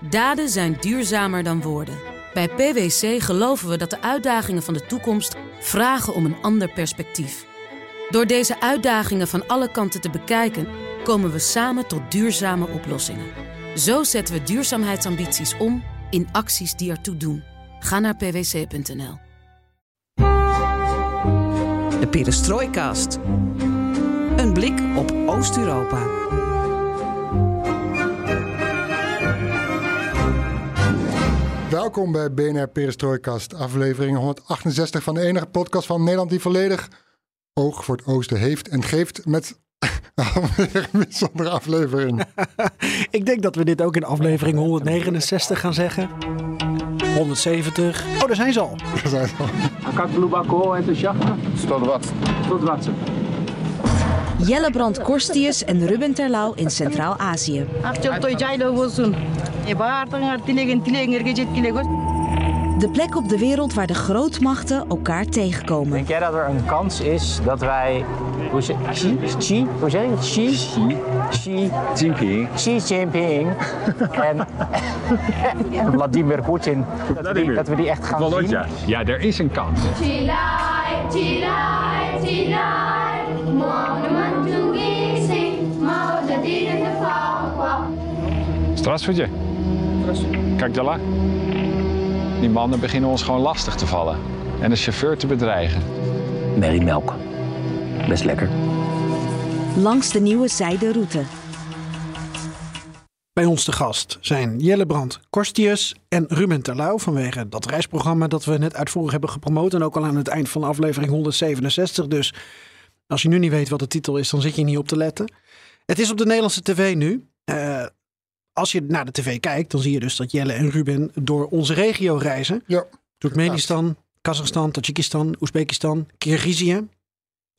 Daden zijn duurzamer dan woorden. Bij PwC geloven we dat de uitdagingen van de toekomst vragen om een ander perspectief. Door deze uitdagingen van alle kanten te bekijken, komen we samen tot duurzame oplossingen. Zo zetten we duurzaamheidsambities om in acties die ertoe doen. Ga naar pwc.nl. De Perestrooikast. Een blik op Oost-Europa. Welkom bij BNR Perestroikast, aflevering 168 van de enige podcast van Nederland die volledig oog voor het oosten heeft en geeft met een bijzondere aflevering. Ik denk dat we dit ook in aflevering 169 gaan zeggen. 170. Oh, daar zijn ze al. Daar zijn ze al. en Blubako enthousiast. Tot wat. Tot wat. Jellebrand Korstius en Ruben Terlouw in Centraal-Azië. De plek op de wereld waar de grootmachten elkaar tegenkomen. Denk jij dat er een kans is dat wij. Xi? Xi? Xi? Jinping. En, Vladimir Putin, Dat, we die, dat we die echt gaan zien. Ja, er is een kans. Chilai, chilai, chilai. Здравствуйте. Kijk dala. Die mannen beginnen ons gewoon lastig te vallen. En de chauffeur te bedreigen. Merrymelk. Best lekker. Langs de nieuwe zijderoute. Bij ons te gast zijn Jellebrand Korstius en Ruben Terlouw vanwege dat reisprogramma dat we net uitvoerig hebben gepromoot. En ook al aan het eind van aflevering 167. Dus als je nu niet weet wat de titel is, dan zit je niet op te letten. Het is op de Nederlandse tv nu. Als je naar de tv kijkt, dan zie je dus dat Jelle en Ruben door onze regio reizen. Ja, Turkmenistan, Kazachstan, Tajikistan, Oezbekistan, Kirgizië.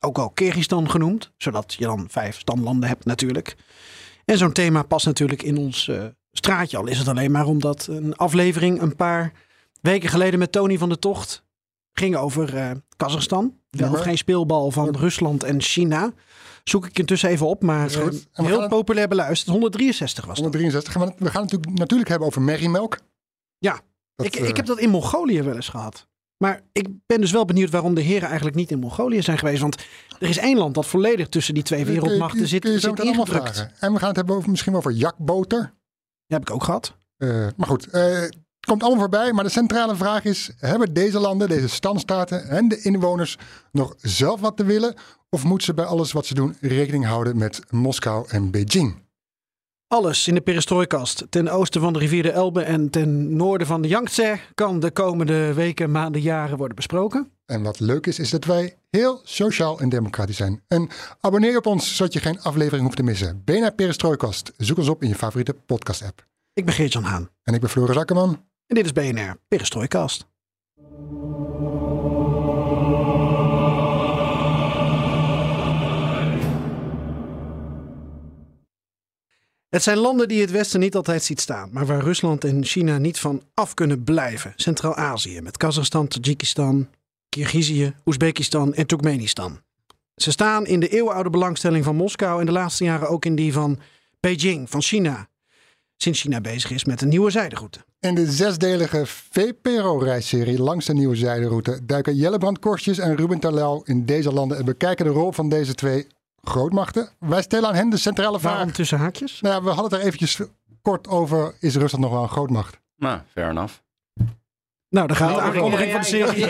Ook al Kyrgyzstan genoemd, zodat je dan vijf stamlanden hebt natuurlijk. En zo'n thema past natuurlijk in ons eh, straatje. Al is het alleen maar omdat een aflevering een paar weken geleden met Tony van de Tocht ging over eh Kazachstan. Wel Ja, geen speelbal van Rusland en China. Zoek ik intussen even op, maar eh, heel populair beluisterd. 163 was dat. 163. We gaan- We gaan het natuurlijk, natuurlijk hebben over merriemelk. Ja, Dat, ik, eh, ik heb dat in Mongolië wel eens gehad. Maar ik ben dus wel benieuwd waarom de heren eigenlijk niet in Mongolië zijn geweest. Want er is één land dat volledig tussen die twee je- wereldmachten zit, zit ingedrukt. En we gaan het hebben over, misschien wel over jakboter. Die heb ik ook gehad. Eh, maar goed, eh, het komt allemaal voorbij. Maar de centrale vraag is: hebben deze landen, deze standstaten en de inwoners nog zelf wat te willen? Of moeten ze bij alles wat ze doen rekening houden met Moskou en Beijing? Alles in de perestrooikast ten oosten van de rivier de Elbe en ten noorden van de Yangtze kan de komende weken, maanden, jaren worden besproken. En wat leuk is, is dat wij heel sociaal en democratisch zijn. En abonneer je op ons, zodat je geen aflevering hoeft te missen. BNR Perestrooikast. Zoek ons op in je favoriete podcast-app. Ik ben Geert-Jan Haan En ik ben Floris Akkerman. En dit is BNR Perestrooikast. Het zijn landen die het Westen niet altijd ziet staan, maar waar Rusland en China niet van af kunnen blijven. Centraal-Azië met Kazachstan, Tajikistan, Kirgizië, Oezbekistan en Turkmenistan. Ze staan in de eeuwenoude belangstelling van Moskou en de laatste jaren ook in die van Beijing, van China. Sinds China bezig is met een nieuwe zijderoute. In de zesdelige VPRO-reisserie langs de nieuwe zijderoute duiken Jellebrand Korstjes en Ruben Terlouw in deze landen en bekijken de rol van deze twee grootmachten. Wij stellen aan hen de centrale vraag. Waarom tussen haakjes? Nou ja, we hadden het er eventjes kort over. Is Rusland nog wel een grootmacht? Nou, fair enough. Nou, dan gaat de aankondiging van de serie.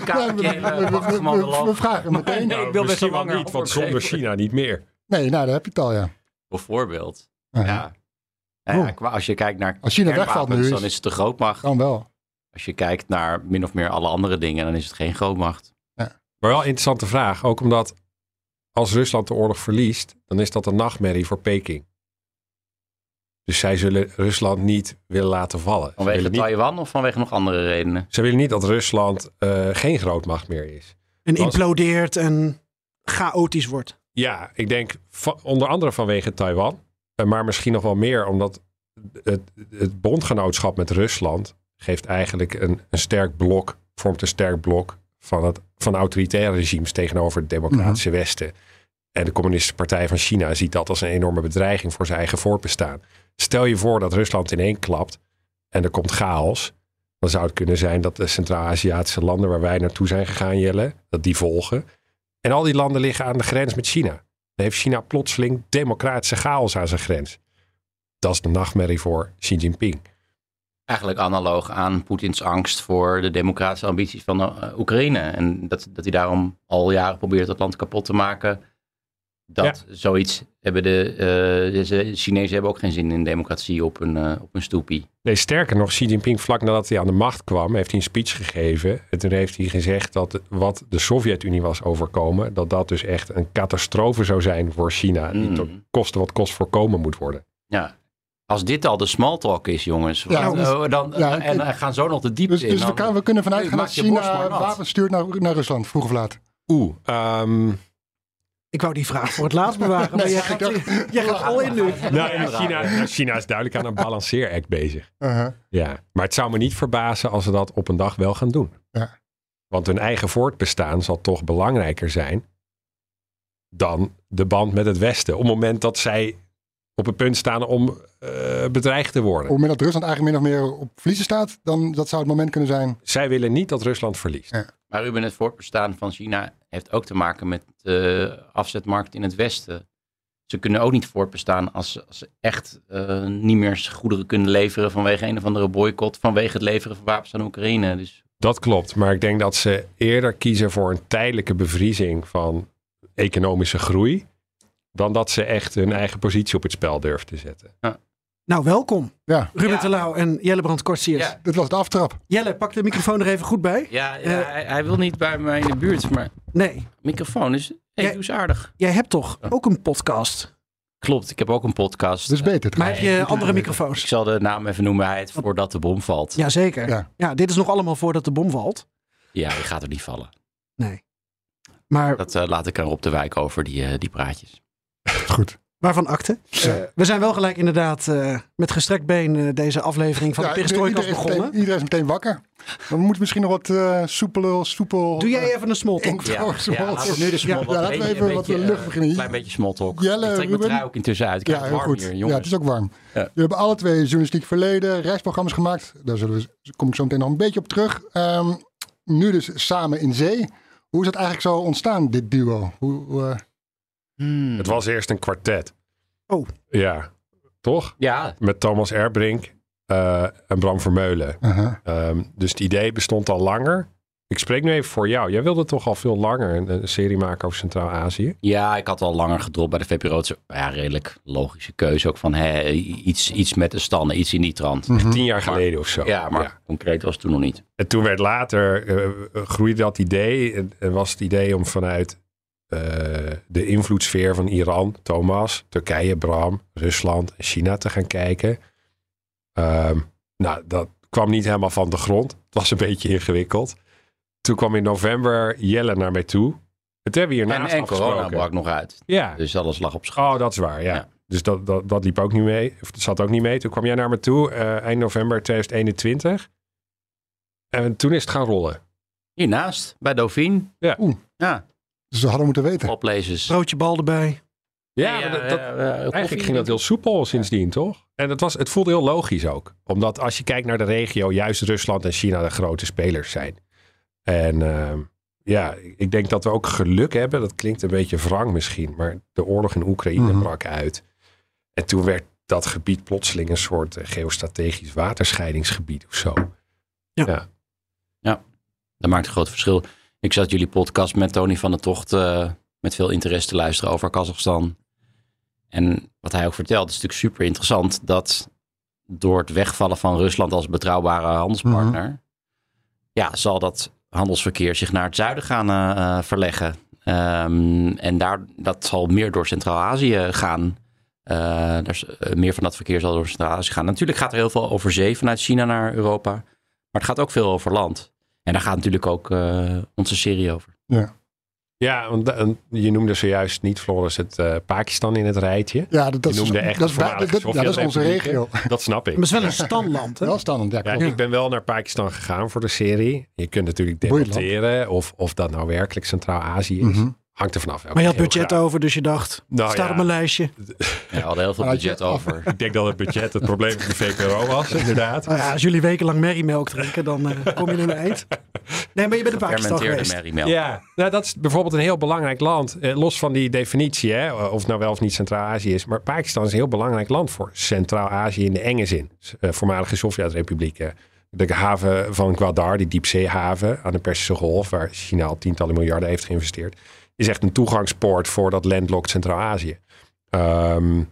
Kaartje we, we- we- we vragen meteen. ik wil best wel Misschien wel langer niet, want zonder China niet meer. Nee, nou, daar heb je het al, ja. Bijvoorbeeld. Ja. Ja. Nou ja, Oh. qua- als je kijkt naar Als China wegvalt nu is- dan is het de grootmacht. Dan wel. Als je kijkt naar min of meer alle andere dingen, dan is het geen grootmacht. Maar wel een interessante vraag. Ook omdat als Rusland de oorlog verliest, dan is dat een nachtmerrie voor Peking. Dus zij zullen Rusland niet willen laten vallen. Vanwege niet, Taiwan of vanwege nog andere redenen? ze willen niet dat Rusland eh, geen grootmacht meer is. En implodeert en chaotisch wordt. Ja, ik denk onder andere vanwege Taiwan. Eh, Maar misschien nog wel meer omdat het, het bondgenootschap met Rusland geeft eigenlijk een, een sterk blok, vormt een sterk blok van, het, van autoritaire regimes tegenover het democratische Westen. En de Communistische Partij van China ziet dat als een enorme bedreiging voor zijn eigen voortbestaan. Stel je voor dat Rusland ineen klapt en er komt chaos. Dan zou het kunnen zijn dat de Centraal-Aziatische landen waar wij naartoe zijn gegaan, Jelle, dat die volgen. En al die landen liggen aan de grens met China. Heeft China plotseling democratische chaos aan zijn grens. Dat is de nachtmerrie voor Xi Jinping. Eigenlijk analoog aan Poetins angst voor de democratische ambities van eh, Oekraïne. En dat, dat hij daarom al jaren probeert het land kapot te maken. Dat zoiets hebben de, eh, de Chinezen hebben ook geen zin in democratie op een, eh, op een stoepie. Nee, sterker nog, Xi Jinping vlak nadat hij aan de macht kwam, heeft hij een speech gegeven. En toen heeft hij gezegd dat wat de Sovjet-Unie was overkomen, dat dat dus echt een catastrofe zou zijn voor China. Die Mm. tot koste wat kost voorkomen moet worden. Ja. Als dit al de small talk is, jongens. Ja, dus- eh, dan, ja, en ik- gaan zo nog de diepte Dus, in. dus we, kan- we kunnen vanuit gaan dat China wapens stuurt naar, naar Rusland, vroeg of laat. Oeh, ehm, Ik wou die vraag voor het laatst bewaren, maar jij gaat, jij gaat al in nu. nou, ja, China, nou, China is duidelijk aan een balanceeract bezig. Uh-huh. Ja, maar het zou me niet verbazen als ze dat op een dag wel gaan doen. Ja. Want hun eigen voortbestaan zal toch belangrijker zijn dan de band met het Westen. Op het moment dat zij op het punt staan om eh, bedreigd te Op worden. het moment dat Rusland eigenlijk min of meer op verliezen staat, dan dat zou het moment kunnen zijn. Zij willen niet dat Rusland verliest. Maar Ruben, het voortbestaan van China heeft ook te maken met de afzetmarkt in het Westen. Ze kunnen ook niet voortbestaan als, als ze echt eh, niet meer goederen kunnen leveren vanwege een of andere boycott, vanwege het leveren van wapens aan Oekraïne. Dus Dat klopt, maar ik denk dat ze eerder kiezen voor een tijdelijke bevriezing van economische groei. Dan dat ze echt hun eigen positie op het spel durven te zetten. Nou, welkom. Ja, Ruben Ja. Telau en Jelle Brand Kortsiers. Ja. dit was de aftrap. Jelle, pak de microfoon er even goed bij. ja, ja, hij, hij wil niet bij mij in de buurt, maar Nee, microfoon is, hey, doe eens aardig. jij hebt toch ook een podcast? Klopt, ik heb ook een podcast. Dus beter. Maar heb je andere Ik microfoons? zal de naam even noemen, hij heet Voordat de bom valt. Jazeker. Ja. Ja. dit is nog allemaal voordat de bom valt. Ja, die gaat er niet vallen. Nee. Maar Dat eh, laat ik aan Rob de Wijk over, die, eh, die praatjes. Goed. Waarvan akte? We zijn wel gelijk inderdaad eh, met gestrekt been eh, deze aflevering van Ja, de Perestroikas begonnen. meteen, iedereen is meteen wakker. Dan moet misschien nog wat eh soepel, soepel... Doe jij even een small talk? intro, Ja, small ja, we nu de small Ja, laten we Een even beetje, wat we lucht beginnen. Een klein beetje small talk. Jelle, ik trek mijn trui ook intussen uit. Ik Ja, heel warm goed. hier, ja, het is ook warm. Ja. We hebben alle twee journalistiek verleden, reisprogramma's gemaakt. Daar zullen we, kom ik zo meteen nog een beetje op terug. Ehm, nu dus samen in zee. Hoe is dat eigenlijk zo ontstaan, dit duo? Hoe, hoe, eh, Hmm. Het was eerst een kwartet. Oh. Ja, toch? Ja, Met Thomas Erbrink eh, en Bram Vermeulen. Ehm, dus het idee bestond al langer. Ik spreek nu even voor jou. Jij wilde toch al veel langer een, een serie maken over Centraal-Azië? ja, ik had al langer gedropt bij de VPRO. Ja, redelijk logische keuze ook van hè, iets, iets met de standen, iets in die trant. Mhm. Tien jaar geleden of zo. Ja, maar concreet was het toen nog niet. En toen werd later, eh, groeide dat idee. En, en was het idee om vanuit eh, de invloedssfeer van Iran, Thomas, Turkije, Bram, Rusland en China te gaan kijken. Ehm, nou, dat kwam niet helemaal van de grond. Het was een beetje ingewikkeld. Toen kwam in november Jelle naar mij toe. Het hebben we En, hiernaast en corona afgesproken. brak nog uit. Ja, Dus alles lag op school. oh, dat is waar, ja. Ja. Dus dat, dat, dat liep ook niet mee. Of dat zat ook niet mee. Toen kwam jij naar me toe, eh, eind november 2021. En toen is het gaan rollen. Hiernaast, bij Dauphine. Ja. Oeh. Ja, Dus we hadden moeten weten. oplezers. Broodje bal erbij. Ja, dat, dat- eigenlijk ging dat heel soepel sindsdien, toch? En het, was, het voelde heel logisch ook. Omdat als je kijkt naar de regio, juist Rusland en China de grote spelers zijn. En ehm, ja, ik denk dat we ook geluk hebben. Dat klinkt een beetje wrang misschien. Maar de oorlog in Oekraïne Mhm. brak uit. En toen werd dat gebied plotseling een soort eh, geostrategisch waterscheidingsgebied of zo. Dat maakt een groot verschil. Ik zat jullie podcast met Tony van der Tocht eh, met veel interesse te luisteren over Kazachstan. En wat hij ook vertelt is natuurlijk super interessant dat door het wegvallen van Rusland als betrouwbare handelspartner, ja, zal dat handelsverkeer zich naar het zuiden gaan eh, eh, verleggen. Ehm, en daar, dat zal meer door Centraal-Azië gaan. Eh, meer van dat verkeer zal door Centraal-Azië gaan. Natuurlijk gaat er heel veel over zee vanuit China naar Europa. Maar het gaat ook veel over land. En daar gaat natuurlijk ook eh, onze serie over. Ja, want da- en je noemde zojuist niet, Floris, het eh, Pakistan in het rijtje. Ja, dat, dat, Je is, noemde echt dat, is, dat, voormalige dat- ja, dat is onze regio. Dat snap ik. Maar het is wel een standland, hè? Wel standaard, ja, Ja, ik ben wel naar Pakistan gegaan voor de serie. Je kunt natuurlijk debatteren of, of dat nou werkelijk Centraal-Azië is. Mhm. Hangt er vanaf. Maar je had budget graag. over, dus je dacht, Nou staat ja. op mijn lijstje. Ja, we hadden heel veel budget over. Ik denk dat het budget het probleem van de VPRO was, inderdaad. Nou ja, als jullie wekenlang merriemelk drinken, dan eh, kom je er een eind. Nee, maar je bent in Pakistan Fermenteerde geweest. merriemelk. Ja, nou, dat is bijvoorbeeld een heel belangrijk land. Eh, los van die definitie, hè, of het nou wel of niet Centraal-Azië is. Maar Pakistan is een heel belangrijk land voor Centraal-Azië in de enge zin. Eh, voormalige Sovjet-republiek. eh. De haven van Gwadar, die diepzeehaven aan de Persische Golf, waar China al tientallen miljarden heeft geïnvesteerd, is echt een toegangspoort voor dat landlocked Centraal-Azië. Ehm,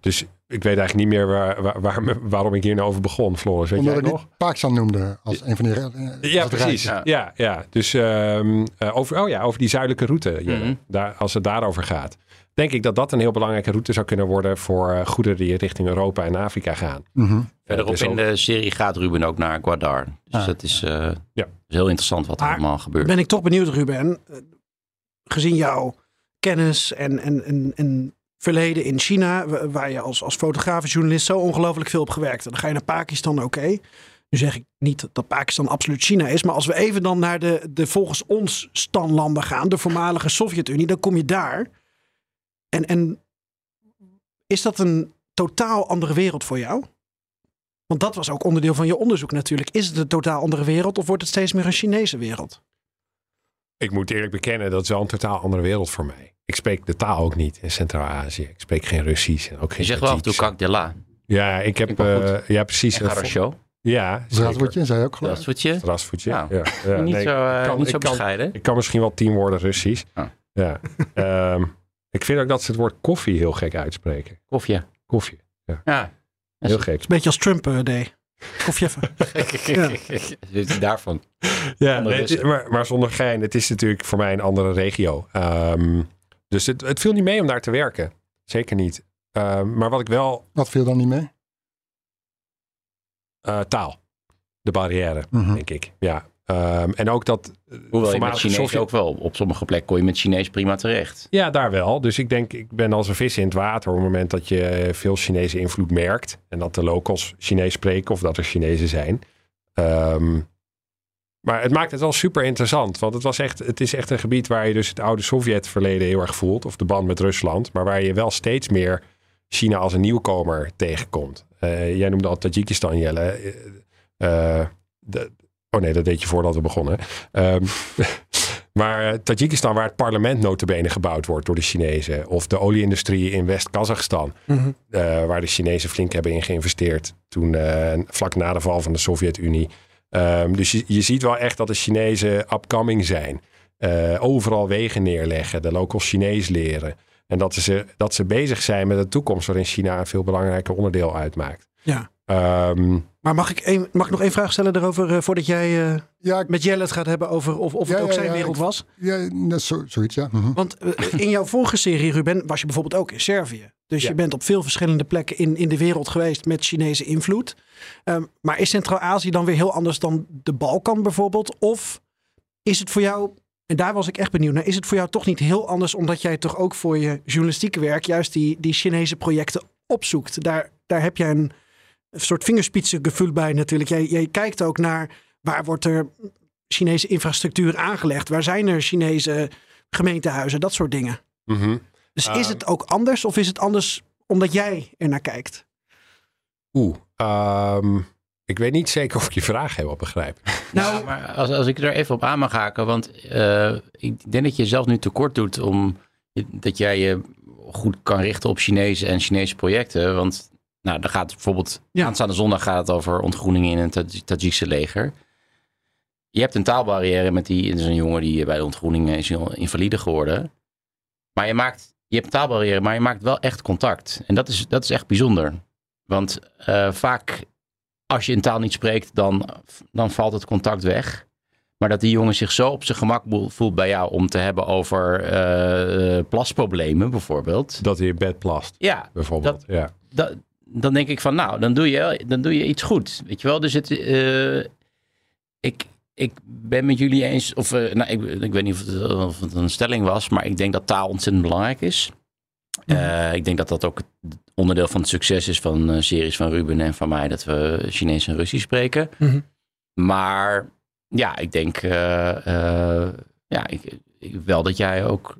dus ik weet eigenlijk niet meer waar, waar, waar- waarom ik hier nou over begon, Floris. Weet Omdat jij ik nog? Pakistan noemde als een van die... eh, Ja, het precies. Ja, ja. Dus ehm, eh, over, oh ja, over die zuidelijke route. Mhm. Daar, als het daarover gaat. Denk ik dat dat een heel belangrijke route zou kunnen worden voor eh, goederen die richting Europa en Afrika gaan. Mhm. Verderop Dus in ook- de serie gaat Ruben ook naar Guadar. Dus Ah. dat is, eh, Ja. is heel interessant wat er allemaal gebeurt. Ben ik toch benieuwd, Ruben. Gezien jouw kennis en, en, en, en verleden in China, wa- waar je als, als fotograaf en journalist zo ongelooflijk veel op gewerkt. hebt. Dan ga je naar Pakistan, oké. Nu zeg ik niet dat Pakistan absoluut China is, maar als we even dan naar de, de volgens ons standlanden gaan, de voormalige Sovjet-Unie, dan kom je daar. En, en is dat een totaal andere wereld voor jou? Want dat was ook onderdeel van je onderzoek natuurlijk. Is het een totaal andere wereld of wordt het steeds meer een Chinese wereld? Ik moet eerlijk bekennen, dat is wel een totaal andere wereld voor mij. Ik spreek de taal ook niet in Centraal-Azië. Ik spreek geen Russisch en ook geen Je zegt wel af en toe Tajiks. kak de la. Ja, ik heb... Ik eh, ja, precies. En Garasho. Ja, Strasbourgje, zei je ook geloof ik. Strasvoetje. Nou, ja, ja, niet nee, zo, eh, ik kan- niet ik zo kan- bescheiden. Ik kan misschien wel tien woorden Russisch. Ah. Ja. Ehm, ik vind ook dat ze het woord koffie heel gek uitspreken. Koffie. Koffie. Ja. Ja. Heel gek. Een beetje als Trump eh, deed. Koffie even. Ja. Daarvan? Ja, nee, is- maar, maar zonder gein, het is natuurlijk voor mij een andere regio. Ehm, dus het, het viel niet mee om daar te werken. Zeker niet. Ehm, maar wat ik wel, Wat viel dan niet mee? eh, taal. De barrière, Mhm. denk ik. Ja. Ehm, en ook dat. eh, Hoewel je met Chinees Sovjet- ook wel, op sommige plekken kon je met Chinees prima terecht. Ja, daar wel. Dus ik denk, ik ben als een vis in het water op het moment dat je veel Chinese invloed merkt. En dat de locals Chinees spreken of dat er Chinezen zijn. Ehm, maar het maakt het wel super interessant. Want het, was echt, het is echt een gebied waar je dus het oude Sovjet-verleden heel erg voelt. Of de band met Rusland. Maar waar je wel steeds meer China als een nieuwkomer tegenkomt. Eh, jij noemde al Tajikistan, Jelle. Eh, de- oh nee, dat deed je voordat we begonnen. Ehm, maar eh, Tajikistan, waar het parlement notabene gebouwd wordt door de Chinezen. Of de olieindustrie in West-Kazachstan. Mhm. eh, waar de Chinezen flink hebben in geïnvesteerd. Toen eh, vlak na de val van de Sovjet-Unie. Ehm, dus je, je ziet wel echt dat de Chinezen upcoming zijn. Overal wegen neerleggen, de locals Chinees leren. En dat ze, dat ze bezig zijn met een toekomst waarin China een veel belangrijker onderdeel uitmaakt. Ja. Ehm, Maar mag ik, mag ik nog één vraag stellen daarover eh, voordat jij eh, Ja, met Jelle het gaat hebben over of, of het ook ja, zijn ja, wereld ik- was? ja zo, zoiets, ja. Mhm. Want eh, in jouw vorige serie, Ruben, was je bijvoorbeeld ook in Servië. Dus Ja. je bent op veel verschillende plekken in, in de wereld geweest met Chinese invloed. Ehm, maar is Centraal-Azië dan weer heel anders dan de Balkan bijvoorbeeld? Of is het voor jou, en daar was ik echt benieuwd naar, is het voor jou toch niet heel anders omdat jij toch ook voor je journalistieke werk juist die, die Chinese projecten opzoekt? Daar, daar heb jij een, een soort vingerspitsengevoel bij natuurlijk. Jij, jij kijkt ook naar waar wordt er Chinese infrastructuur aangelegd? Waar zijn er Chinese gemeentehuizen? Dat soort dingen. mhm. Dus is het ook anders of is het anders omdat jij er naar kijkt? Oeh, ehm, ik weet niet zeker of ik je vraag helemaal begrijp. Nou, Ja, maar als, als ik er even op aan mag haken, want eh, ik denk dat je jezelf nu tekort doet om dat jij je goed kan richten op Chinese en Chinese projecten. Want nou, dan gaat bijvoorbeeld Ja. aanstaande zondag gaat het over ontgroeningen in het Taj- Tajikse leger. Je hebt een taalbarrière met die, is een jongen die bij de ontgroeningen is invalide geworden. Maar je maakt, je hebt een taalbarrière, maar je maakt wel echt contact. En dat is, dat is echt bijzonder. Want eh, vaak als je een taal niet spreekt, dan, dan valt het contact weg. Maar dat die jongen zich zo op zijn gemak voelt bij jou om te hebben over eh, eh, plasproblemen bijvoorbeeld. Dat hij in bed plast, Ja, bijvoorbeeld. ja. da- dan denk ik van nou, dan doe je, dan doe je iets goed. Weet je wel, dus het, eh, ik, ik ben met jullie eens, of eh, nou, ik, ik weet niet of het, of het een stelling was, maar ik denk dat taal ontzettend belangrijk is. Eh, ik denk dat dat ook het onderdeel van het succes is van series van Ruben en van mij, dat we Chinees en Russisch spreken. Mhm. Maar ja, ik denk, ja, ik, wel dat jij ook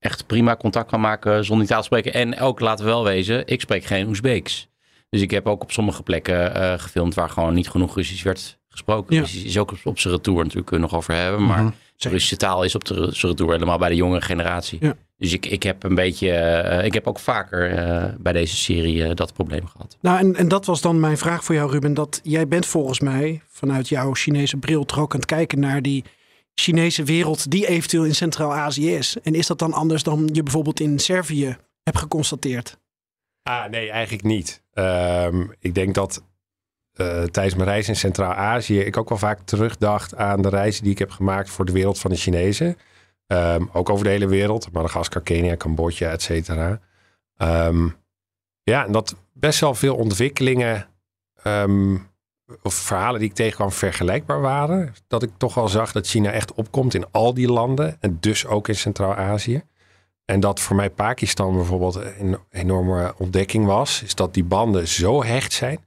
echt prima contact kan maken zonder die taal te spreken. En ook, laten we wel wezen, ik spreek geen Oezbeeks. Dus ik heb ook op sommige plekken eh, gefilmd waar gewoon niet genoeg Russisch werd gesproken. Ja. Russisch is ook op, op zijn retour natuurlijk we nog over hebben. Maar Mhm. de Russische taal is op de retour helemaal bij de jongere generatie. Ja. Dus ik, ik heb een beetje, eh, ik heb ook vaker eh, bij deze serie eh, dat probleem gehad. Nou, en, en dat was dan mijn vraag voor jou, Ruben. Dat jij bent volgens mij vanuit jouw Chinese bril aan het kijken naar die Chinese wereld die eventueel in Centraal-Azië is. En is dat dan anders dan je bijvoorbeeld in Servië hebt geconstateerd? Ah, nee, eigenlijk niet. Ehm, ik denk dat eh, tijdens mijn reis in Centraal-Azië ik ook wel vaak terugdacht aan de reizen die ik heb gemaakt voor de wereld van de Chinezen. Ehm, ook over de hele wereld, Madagaskar, Kenia, Cambodja, et cetera. Ehm, ja, en dat best wel veel ontwikkelingen of verhalen die ik tegenkwam vergelijkbaar waren. Dat ik toch wel zag dat China echt opkomt in al die landen en dus ook in Centraal-Azië. En dat voor mij Pakistan bijvoorbeeld een enorme ontdekking was, is dat die banden zo hecht zijn.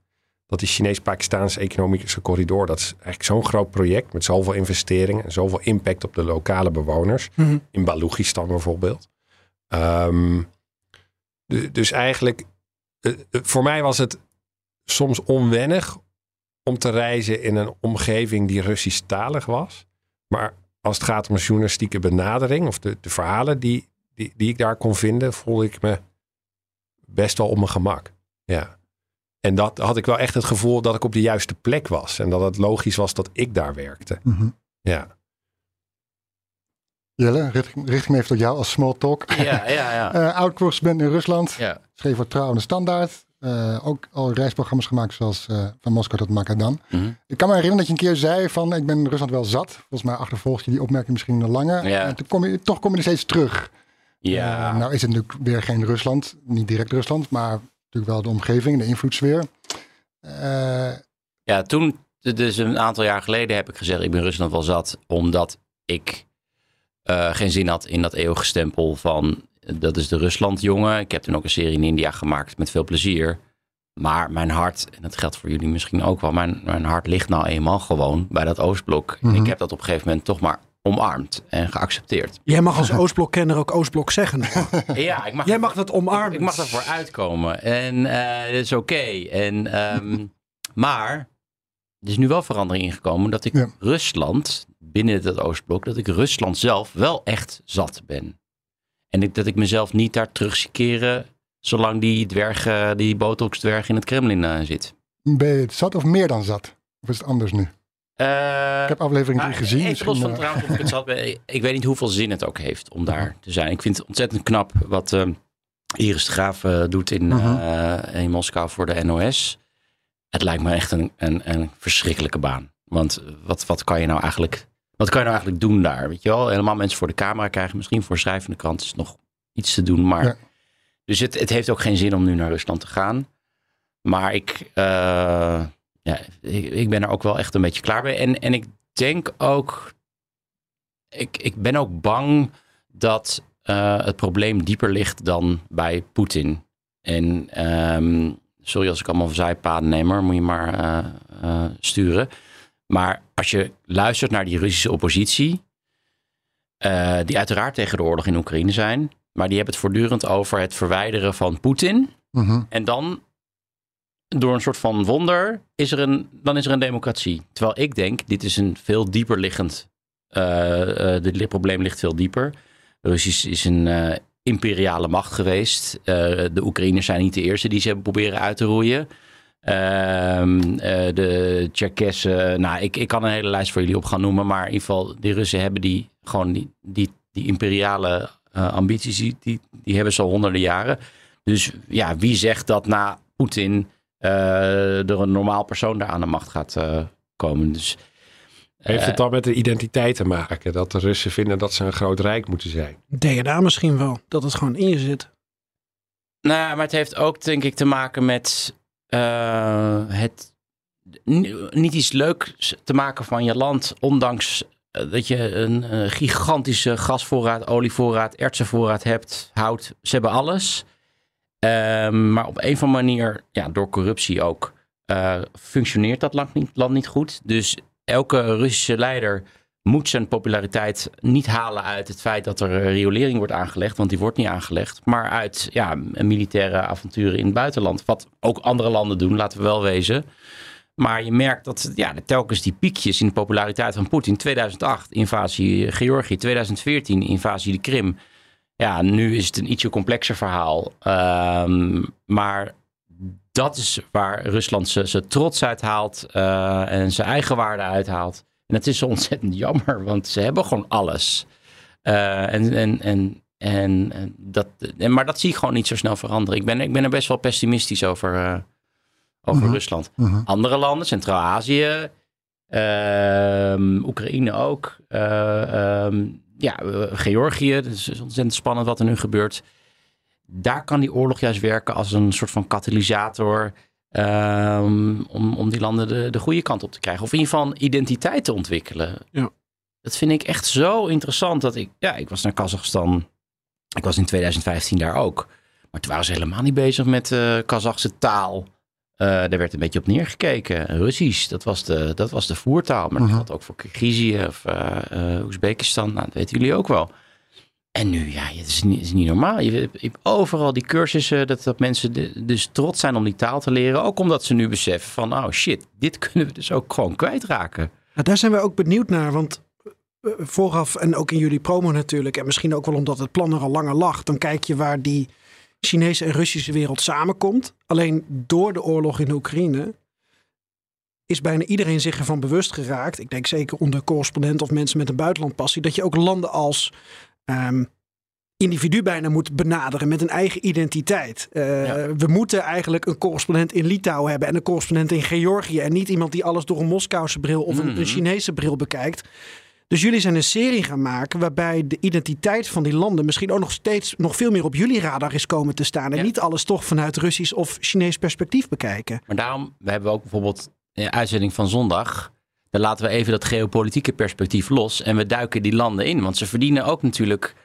Dat die Chinees-Pakistaanse economische corridor, dat is eigenlijk zo'n groot project met zoveel investeringen en zoveel impact op de lokale bewoners. Mhm. In Balochistan bijvoorbeeld. Du- dus eigenlijk, eh, eh, voor mij was het soms onwennig om te reizen in een omgeving die Russisch-talig was. Maar als het gaat om een journalistieke benadering of de, de verhalen die, die, die ik daar kon vinden, voelde ik me best wel op mijn gemak. Ja. En dat had ik wel echt het gevoel dat ik op de juiste plek was. En dat het logisch was dat ik daar werkte. Mhm. Ja. Jelle, richting, richting even tot jou als small talk. Ja, ja, ja. Eh Oud-correspondent in Rusland. Ja. Schreef voor Trouw en Standaard. Eh, ook al reisprogramma's gemaakt zoals eh, van Moskou tot Magadan. Mhm. Ik kan me herinneren dat je een keer zei van ik ben Rusland wel zat. Volgens mij achtervolg je die opmerking misschien nog langer. Ja. En toen kom je, toch kom je er steeds terug. Ja. Eh, nou is het natuurlijk weer geen Rusland. Niet direct Rusland. Maar natuurlijk wel de omgeving, de invloedssfeer. Ja, toen, dus een aantal jaar geleden heb ik gezegd, ik ben Rusland wel zat, omdat ik geen zin had in dat eeuwige stempel van, dat is de Ruslandjongen. Ik heb toen ook een serie in India gemaakt met veel plezier. Maar mijn hart, en dat geldt voor jullie misschien ook wel, mijn, mijn hart ligt nou eenmaal gewoon bij dat Oostblok. Mhm. ik heb dat op een gegeven moment toch maar omarmd en geaccepteerd. Jij mag als Oostblokkenner ook Oostblok zeggen. Ja, ik mag, Jij mag dat omarmen. ik mag daarvoor uitkomen. En eh dat is oké. En, ehm, maar er is nu wel verandering ingekomen dat ik Rusland, binnen het Oostblok, dat ik Rusland zelf wel echt zat ben. En ik, dat ik mezelf niet daar terug zie keren zolang die dwerg, eh, die botox-dwerg in het Kremlin eh, zit. ben je het zat of meer dan zat? Of is het anders nu? Eh, ik heb aflevering 3 gezien. Van trouwens ik het zat. Ik- Ik weet niet hoeveel zin het ook heeft om daar te zijn. Ik vind het ontzettend knap wat Iris de Graaf doet in, Mhm. in Moskou voor de NOS. Het lijkt me echt een, een, een verschrikkelijke baan. Want wat, wat kan je nou eigenlijk... Wat kan je nou eigenlijk doen daar? Weet je wel? Helemaal mensen voor de camera krijgen. Misschien voor schrijvende krant is nog iets te doen. Maar, Ja. Dus het, het heeft ook geen zin om nu naar Rusland te gaan. Maar ik, eh, ja, ik, ik ben er ook wel echt een beetje klaar bij. En, en ik denk ook, ik, ik ben ook bang dat eh, het probleem dieper ligt dan bij Poetin. En ehm, sorry als ik allemaal zijpaden neem, maar moet je maar eh, sturen. Maar als je luistert naar die Russische oppositie, eh, die uiteraard tegen de oorlog in Oekraïne zijn, maar die hebben het voortdurend over het verwijderen van Poetin. mhm. En dan, door een soort van wonder, is er een, dan is er een democratie. Terwijl ik denk, dit is een veel dieper liggend, eh eh, dit probleem ligt veel dieper. Russisch is een imperiale macht geweest. De Oekraïners zijn niet de eerste die ze hebben proberen uit te roeien. Ehm, eh, de Tsjerkessen, nou, ik, ik kan een hele lijst voor jullie op gaan noemen, maar in ieder geval, die Russen hebben die gewoon die, die, die imperiale eh, ambities, die, die, die hebben ze al honderden jaren. Dus ja, wie zegt dat na Poetin eh, er een normaal persoon daar aan de macht gaat eh, komen? Dus, Heeft eh, het dan met de identiteit te maken? Dat de Russen vinden dat ze een groot rijk moeten zijn? DNA misschien wel. Dat het gewoon in je zit. Nou, maar het heeft ook denk ik te maken met eh, het n- niet iets leuks te maken van je land, ondanks eh, dat je een eh, gigantische gasvoorraad, olievoorraad, ertsenvoorraad hebt, hout. Ze hebben alles. Ehm, maar op een of andere manier, ja, door corruptie ook, eh, functioneert dat land niet goed. Dus elke Russische leider moet zijn populariteit niet halen uit het feit dat er riolering wordt aangelegd, want die wordt niet aangelegd, maar uit ja, militaire avonturen in het buitenland. Wat ook andere landen doen, laten we wel wezen. Maar je merkt dat ja, telkens die piekjes in de populariteit van Poetin. 2008 invasie Georgië, 2014 invasie de Krim. Ja, nu is het een ietsje complexer verhaal. Ehm, maar dat is waar Rusland zijn trots uithaalt uh, en zijn eigen waarde uithaalt. En dat is ontzettend jammer, want ze hebben gewoon alles. Uh, en, en, en, en, dat, en, maar dat zie ik gewoon niet zo snel veranderen. Ik ben, ik ben er best wel pessimistisch over, uh, over Mhm. Rusland. Mhm. Andere landen, Centraal-Azië, ehm, Oekraïne ook. eh, ehm, ja, eh, Georgië, het is ontzettend spannend wat er nu gebeurt. Daar kan die oorlog juist werken als een soort van katalysator. Ehm, om, om die landen de, de goede kant op te krijgen. Of in ieder geval identiteit te ontwikkelen. Ja. Dat vind ik echt zo interessant. Dat ik, ja, ik was naar Kazachstan. Ik was in 2015 daar ook. Maar toen waren ze helemaal niet bezig met de Kazachse taal. Eh, daar werd een beetje op neergekeken. Russisch, dat was de, dat was de voertaal. Maar dat Mhm. geldt ook voor Kirgizië of eh, Oezbekistan. Nou, dat weten jullie ook wel. En nu, ja, het is niet, is niet normaal. Je je overal die cursussen, dat, dat mensen dus trots zijn om die taal te leren. Ook omdat ze nu beseffen van, oh shit, dit kunnen we dus ook gewoon kwijtraken. Nou, daar zijn we ook benieuwd naar, want eh, vooraf en ook in jullie promo natuurlijk, en misschien ook wel omdat het plan er al langer lag, dan kijk je waar die Chinese en Russische wereld samenkomt. Alleen door de oorlog in Oekraïne is bijna iedereen zich ervan bewust geraakt. Ik denk zeker onder correspondenten of mensen met een buitenlandpassie, dat je ook landen als ehm, individu bijna moet benaderen met een eigen identiteit. Eh, We moeten eigenlijk een correspondent in Litouwen hebben en een correspondent in Georgië. En niet iemand die alles door een Moskouse bril of een, Mhm. een Chinese bril bekijkt. Dus jullie zijn een serie gaan maken waarbij de identiteit van die landen misschien ook nog steeds nog veel meer op jullie radar is komen te staan. En niet alles toch vanuit Russisch of Chinees perspectief bekijken. Maar daarom we hebben we ook bijvoorbeeld in de uitzending van zondag. Dan laten we even dat geopolitieke perspectief los. En we duiken die landen in. Want ze verdienen ook natuurlijk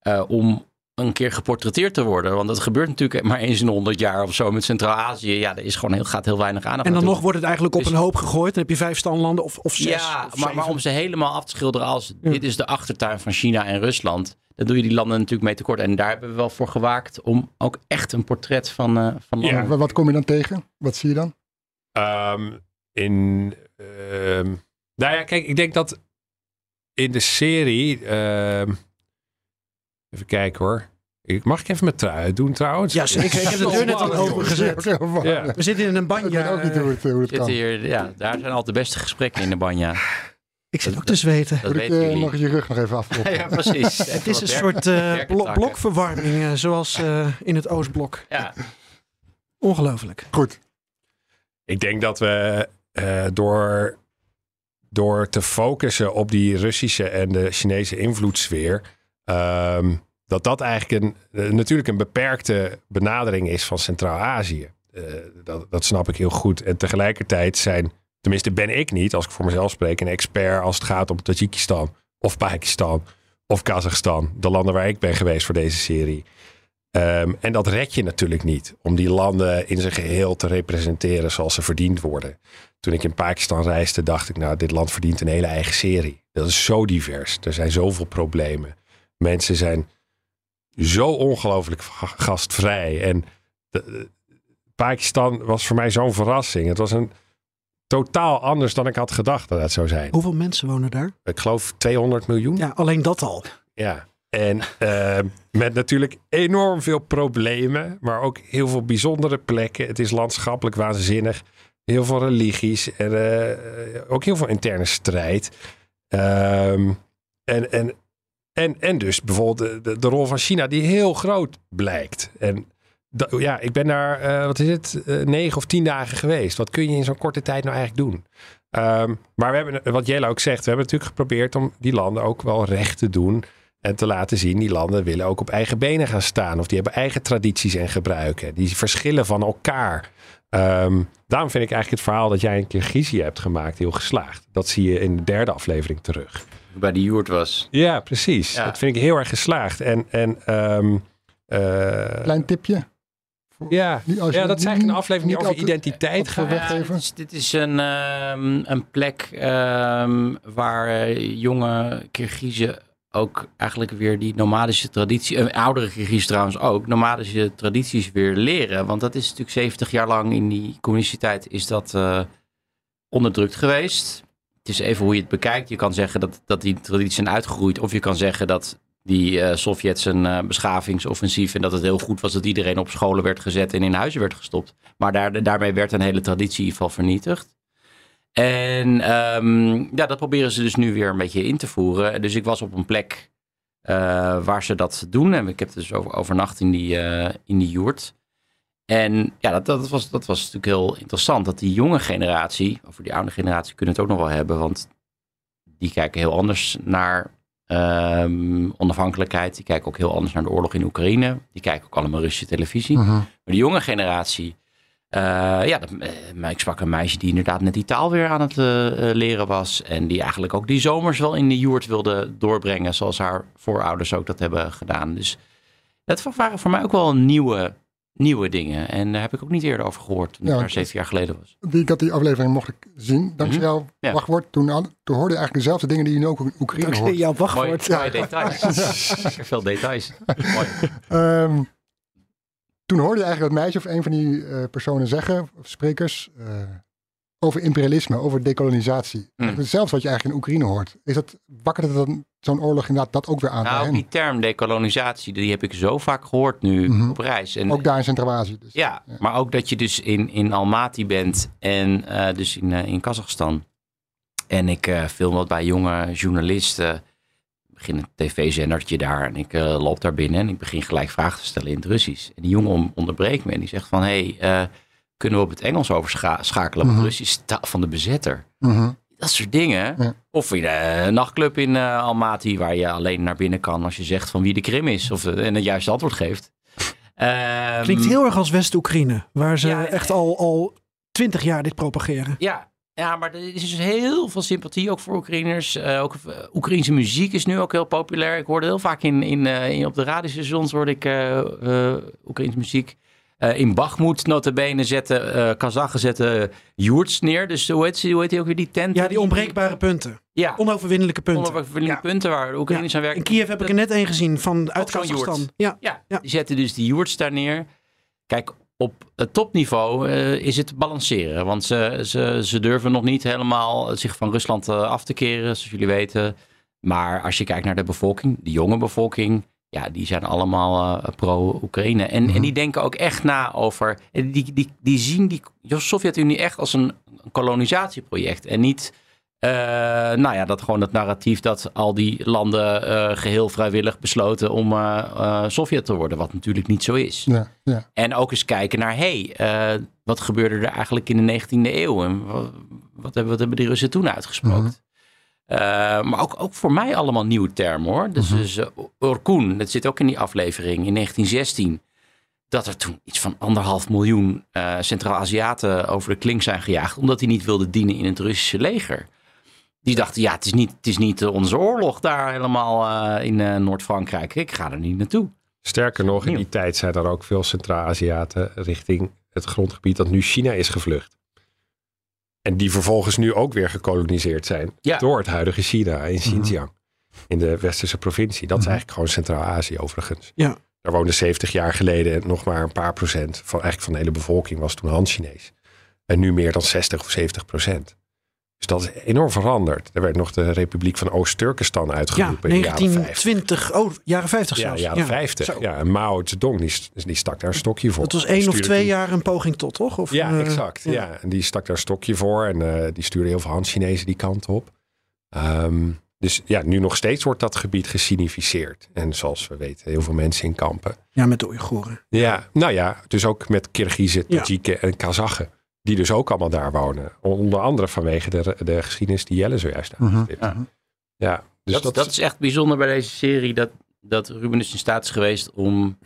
eh, om een keer geportretteerd te worden. Want dat gebeurt natuurlijk maar eens in 100 jaar of zo met Centraal-Azië. Ja, er is gewoon heel, gaat heel weinig aandacht En dan naartoe. nog wordt het eigenlijk op Dus- een hoop gegooid. Dan heb je vijf standlanden of, of zes. Ja, of maar, maar om ze helemaal af te schilderen als dit is de achtertuin van China en Rusland. Dan doe je die landen natuurlijk mee tekort. En daar hebben we wel voor gewaakt om ook echt een portret van, eh van landen. Wa- Wat kom je dan tegen? Wat zie je dan? Ehm, in, nou ja, kijk, ik denk dat in de serie. ehm, even kijken hoor. Ik, mag ik even mijn trui uitdoen trouwens? Ja, zeker. Ik heb de deur net al opengezet. Ja. We zitten in een banja. Ik weet ook niet hoe het, hoe het Zitten kan. hier, ja, daar zijn altijd de beste gesprekken in de banja. Ik zit ook te zweten. Dat ik eh, nog je rug nog even afkloppen? Ja, precies. Het is een soort eh, blo- blokverwarming, eh, zoals eh, in het Oostblok. Ja. Ongelooflijk. Goed. Ik denk dat we eh, door, door te focussen op die Russische en de Chinese invloedssfeer. ehm, dat dat eigenlijk een, eh, natuurlijk een beperkte benadering is van Centraal-Azië. Eh, dat, dat snap ik heel goed. En tegelijkertijd zijn, tenminste ben ik niet, als ik voor mezelf spreek, een expert als het gaat om Tajikistan of Pakistan of Kazachstan. De landen waar ik ben geweest voor deze serie. Ehm, en dat red je natuurlijk niet om die landen in zijn geheel te representeren zoals ze verdiend worden. Toen ik in Pakistan reisde, dacht ik, nou, dit land verdient een hele eigen serie. Dat is zo divers. Er zijn zoveel problemen. Mensen zijn zo ongelooflijk ga- gastvrij. En de- Pakistan was voor mij zo'n verrassing. Het was een totaal anders dan ik had gedacht dat het zou zijn. Hoeveel mensen wonen daar? Ik geloof 200 miljoen. Ja, alleen dat al. Ja, en eh, met natuurlijk enorm veel problemen, maar ook heel veel bijzondere plekken. Het is landschappelijk waanzinnig. Heel veel religies en eh, ook heel veel interne strijd. Ehm, en, en, en, en dus bijvoorbeeld de, de, rol van China, die heel groot blijkt. En ja, ik ben daar, eh, wat is het, eh, negen of tien dagen geweest. Wat kun je in zo'n korte tijd nou eigenlijk doen? Ehm, maar we hebben, wat Jelle ook zegt, we hebben natuurlijk geprobeerd om die landen ook wel recht te doen. En te laten zien, die landen willen ook op eigen benen gaan staan. Of die hebben eigen tradities en gebruiken. Die verschillen van elkaar. Ehm, daarom vind ik eigenlijk het verhaal dat jij een keer hebt gemaakt heel geslaagd. Dat zie je in de derde aflevering terug. Bij de Joert was. Ja, precies. Ja. Dat vind ik heel erg geslaagd. En, en ehm, eh, Klein tipje Ja, ja dat is eigenlijk een aflevering die over identiteit gaat. weggeven. dit, is, dit is een, ehm, een plek ehm, waar eh, jonge Kirgizen ook eigenlijk weer die nomadische traditie, eh, oudere Kirgizen trouwens ook, nomadische tradities weer leren. Want dat is natuurlijk 70 jaar lang in die communistische tijd is dat eh, onderdrukt geweest. Het is even hoe je het bekijkt. Je kan zeggen dat, dat die tradities zijn uitgegroeid. Of je kan zeggen dat die eh Sovjets een beschavingsoffensief en dat het heel goed was dat iedereen op scholen werd gezet en in huizen werd gestopt. Maar daar, daarmee werd een hele traditie in ieder geval vernietigd. En ehm, ja, dat proberen ze dus nu weer een beetje in te voeren. Dus ik was op een plek eh, waar ze dat doen. En ik heb dus over, overnacht in die, eh in die joert. En ja, dat, dat, was, dat was natuurlijk heel interessant. Dat die jonge generatie, over die oude generatie kunnen het ook nog wel hebben. Want die kijken heel anders naar ehm, onafhankelijkheid. Die kijken ook heel anders naar de oorlog in Oekraïne. Die kijken ook allemaal Russische televisie. Mhm. Maar de jonge generatie, ja, dat, eh, ik sprak een meisje die inderdaad net die taal weer aan het eh, eh, leren was. En die eigenlijk ook die zomers wel in de joert wilde doorbrengen, zoals haar voorouders ook dat hebben gedaan. Dus dat waren voor mij ook wel nieuwe, nieuwe dingen. En daar heb ik ook niet eerder over gehoord toen Ja, ik daar zeven jaar geleden was. Die, ik had die aflevering mocht ik zien, dankzij Mhm. jouw Ja. wachtwoord. Toen, toen hoorde je eigenlijk dezelfde dingen die je nu ook in Oekraïne Dankzij hoort. jouw Mooi, wachtwoord. mooie details. Veel details. Mooi. Ehm, toen hoorde je eigenlijk dat meisje of een van die eh, personen zeggen, of sprekers, eh, over imperialisme, over dekolonisatie. Mm. Hetzelfde wat je eigenlijk in Oekraïne hoort. Is dat, wakkert het dan zo'n oorlog inderdaad dat ook weer aan Nou, die term dekolonisatie, die heb ik zo vaak gehoord nu Mhm. op reis. En Ook daar in Centraal-Azië. Dus. Ja, maar ook dat je dus in, in Almaty bent en eh, dus in, in Kazachstan. En ik film wat bij jonge journalisten. Ik begin een tv-zendertje daar en ik eh, loop daar binnen en ik begin gelijk vragen te stellen in het Russisch. En die jongen om- onderbreekt me en die zegt van, hé, hey, eh, kunnen we op het Engels overschakelen op Mhm. Russisch taal van de bezetter? Mhm. Dat soort dingen. Ja. Of in een nachtclub in eh, Almaty waar je alleen naar binnen kan als je zegt van wie de Krim is. Of, en het juiste antwoord geeft. Ehm, Klinkt heel erg als West-Oekraïne, waar ze Ja, echt al, al twintig jaar dit propageren. Ja, ja, maar er is dus heel veel sympathie ook voor Oekraïners. Eh, ook eh, Oekraïnse muziek is nu ook heel populair. Ik hoorde heel vaak in, in, eh, in- op de radiostations hoorde ik Oekraïnse muziek. In Bakhmut notabene zetten Kazachen zetten joerts neer. Dus hoe heet, hoe heet die ook weer die tent? Ja, die onbreekbare punten. Ja, Onoverwinnelijke punten. onoverwinnelijke punten waar de Oekraïners aan werken. In Kiev heb ik er net één gezien van uit Kazachstan. Ja, Ja. die zetten dus die joerts daar neer. Kijk, op het topniveau eh, is het balanceren. Want ze, ze, ze durven nog niet helemaal zich van Rusland eh, af te keren, zoals jullie weten. Maar als je kijkt naar de bevolking, de jonge bevolking, ja, die zijn allemaal eh, pro-Oekraïne. En, en die denken ook echt na over. Die, die, die zien die Sovjet-Unie echt als een kolonisatieproject. En niet. Eh, nou ja, dat gewoon het narratief dat al die landen eh, geheel vrijwillig besloten om eh, Sovjet te worden, wat natuurlijk niet zo is. Ja, ja. En ook eens kijken naar, hé, hey, wat gebeurde er eigenlijk in de 19e eeuw? En wat, wat, hebben, wat hebben die Russen toen uitgesproken? Mhm. Maar ook, ook voor mij allemaal nieuwe termen hoor. Dus, Mhm. dus Orkun, dat zit ook in die aflevering in 1916. Dat er toen iets van anderhalf miljoen eh, Centraal-Aziaten over de klink zijn gejaagd. Omdat die niet wilden dienen in het Russische leger. Die dachten, ja, het is niet, het is niet eh, onze oorlog daar helemaal eh, in eh, Noord-Frankrijk. Ik ga er niet naartoe. Sterker nog, in die tijd zijn er ook veel Centraal-Aziaten richting het grondgebied dat nu China is gevlucht. En die vervolgens nu ook weer gekoloniseerd zijn Ja. door het huidige China in Xinjiang. In de westerse provincie. Dat is eigenlijk gewoon Centraal-Azië overigens. Ja. Daar woonden 70 jaar geleden nog maar een paar procent van, eigenlijk van de hele bevolking was toen Han-Chinees. En nu meer dan 60 of 70 procent. Dus dat is enorm veranderd. Er werd nog de Republiek van Oost-Turkestan Ja, uitgeroepen in de jaren 50. 1920, oh, jaren 50 Ja, jaren 50. Zo. Ja, en Mao Zedong, die, die stak daar een stokje voor. Dat was één of twee jaar een poging tot, toch? Of, Ja, eh, exact. Ja. en die stak daar een stokje voor. En eh, die stuurde heel veel Han-Chinezen die kant op. Ehm, dus ja, nu nog steeds wordt dat gebied gesignificeerd. En zoals we weten, heel veel mensen in kampen. Ja, met de Oeigoeren. Ja, nou ja, dus ook met Kirgizen, Ja. Tajiken en Kazachen. Die dus ook allemaal daar wonen. Onder andere vanwege de, de geschiedenis die Jelle zojuist aanstipt. Ja. Ja, dus dat, dat, dat is echt bijzonder bij deze serie. Dat, dat Ruben dus in staat is geweest om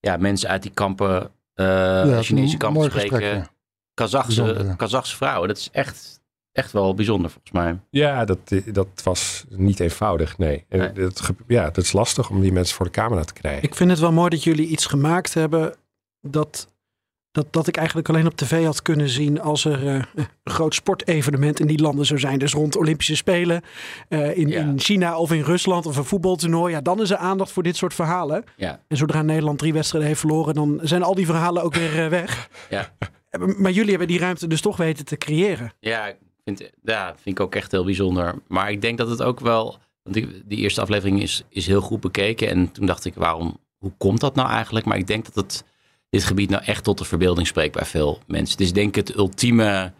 ja, mensen uit die kampen, eh is Chinese kampen te spreken. gesprek, ja. Kazachse, ja. Kazachse vrouwen. Dat is echt, echt wel bijzonder volgens mij. Ja, dat, dat was niet eenvoudig, nee. Nee. Dat, ja, dat is lastig om die mensen voor de camera te krijgen. Ik vind het wel mooi dat jullie iets gemaakt hebben dat, dat, dat ik eigenlijk alleen op tv had kunnen zien als er eh, een groot sportevenement in die landen zou zijn. Dus rond Olympische Spelen eh, in, in China of in Rusland of een voetbaltoernooi. Ja, dan is er aandacht voor dit soort verhalen. Ja. En zodra Nederland drie wedstrijden heeft verloren, dan zijn al die verhalen ook weer eh, weg. Ja. Maar jullie hebben die ruimte dus toch weten te creëren. Ja, ik vind, ja, dat vind ik ook echt heel bijzonder. Maar ik denk dat het ook wel. Want die, die eerste aflevering is, is heel goed bekeken. En toen dacht ik, waarom, hoe komt dat nou eigenlijk? Maar ik denk dat het, dit gebied nou echt tot de verbeelding spreekt bij veel mensen. Het is denk ik het ultieme.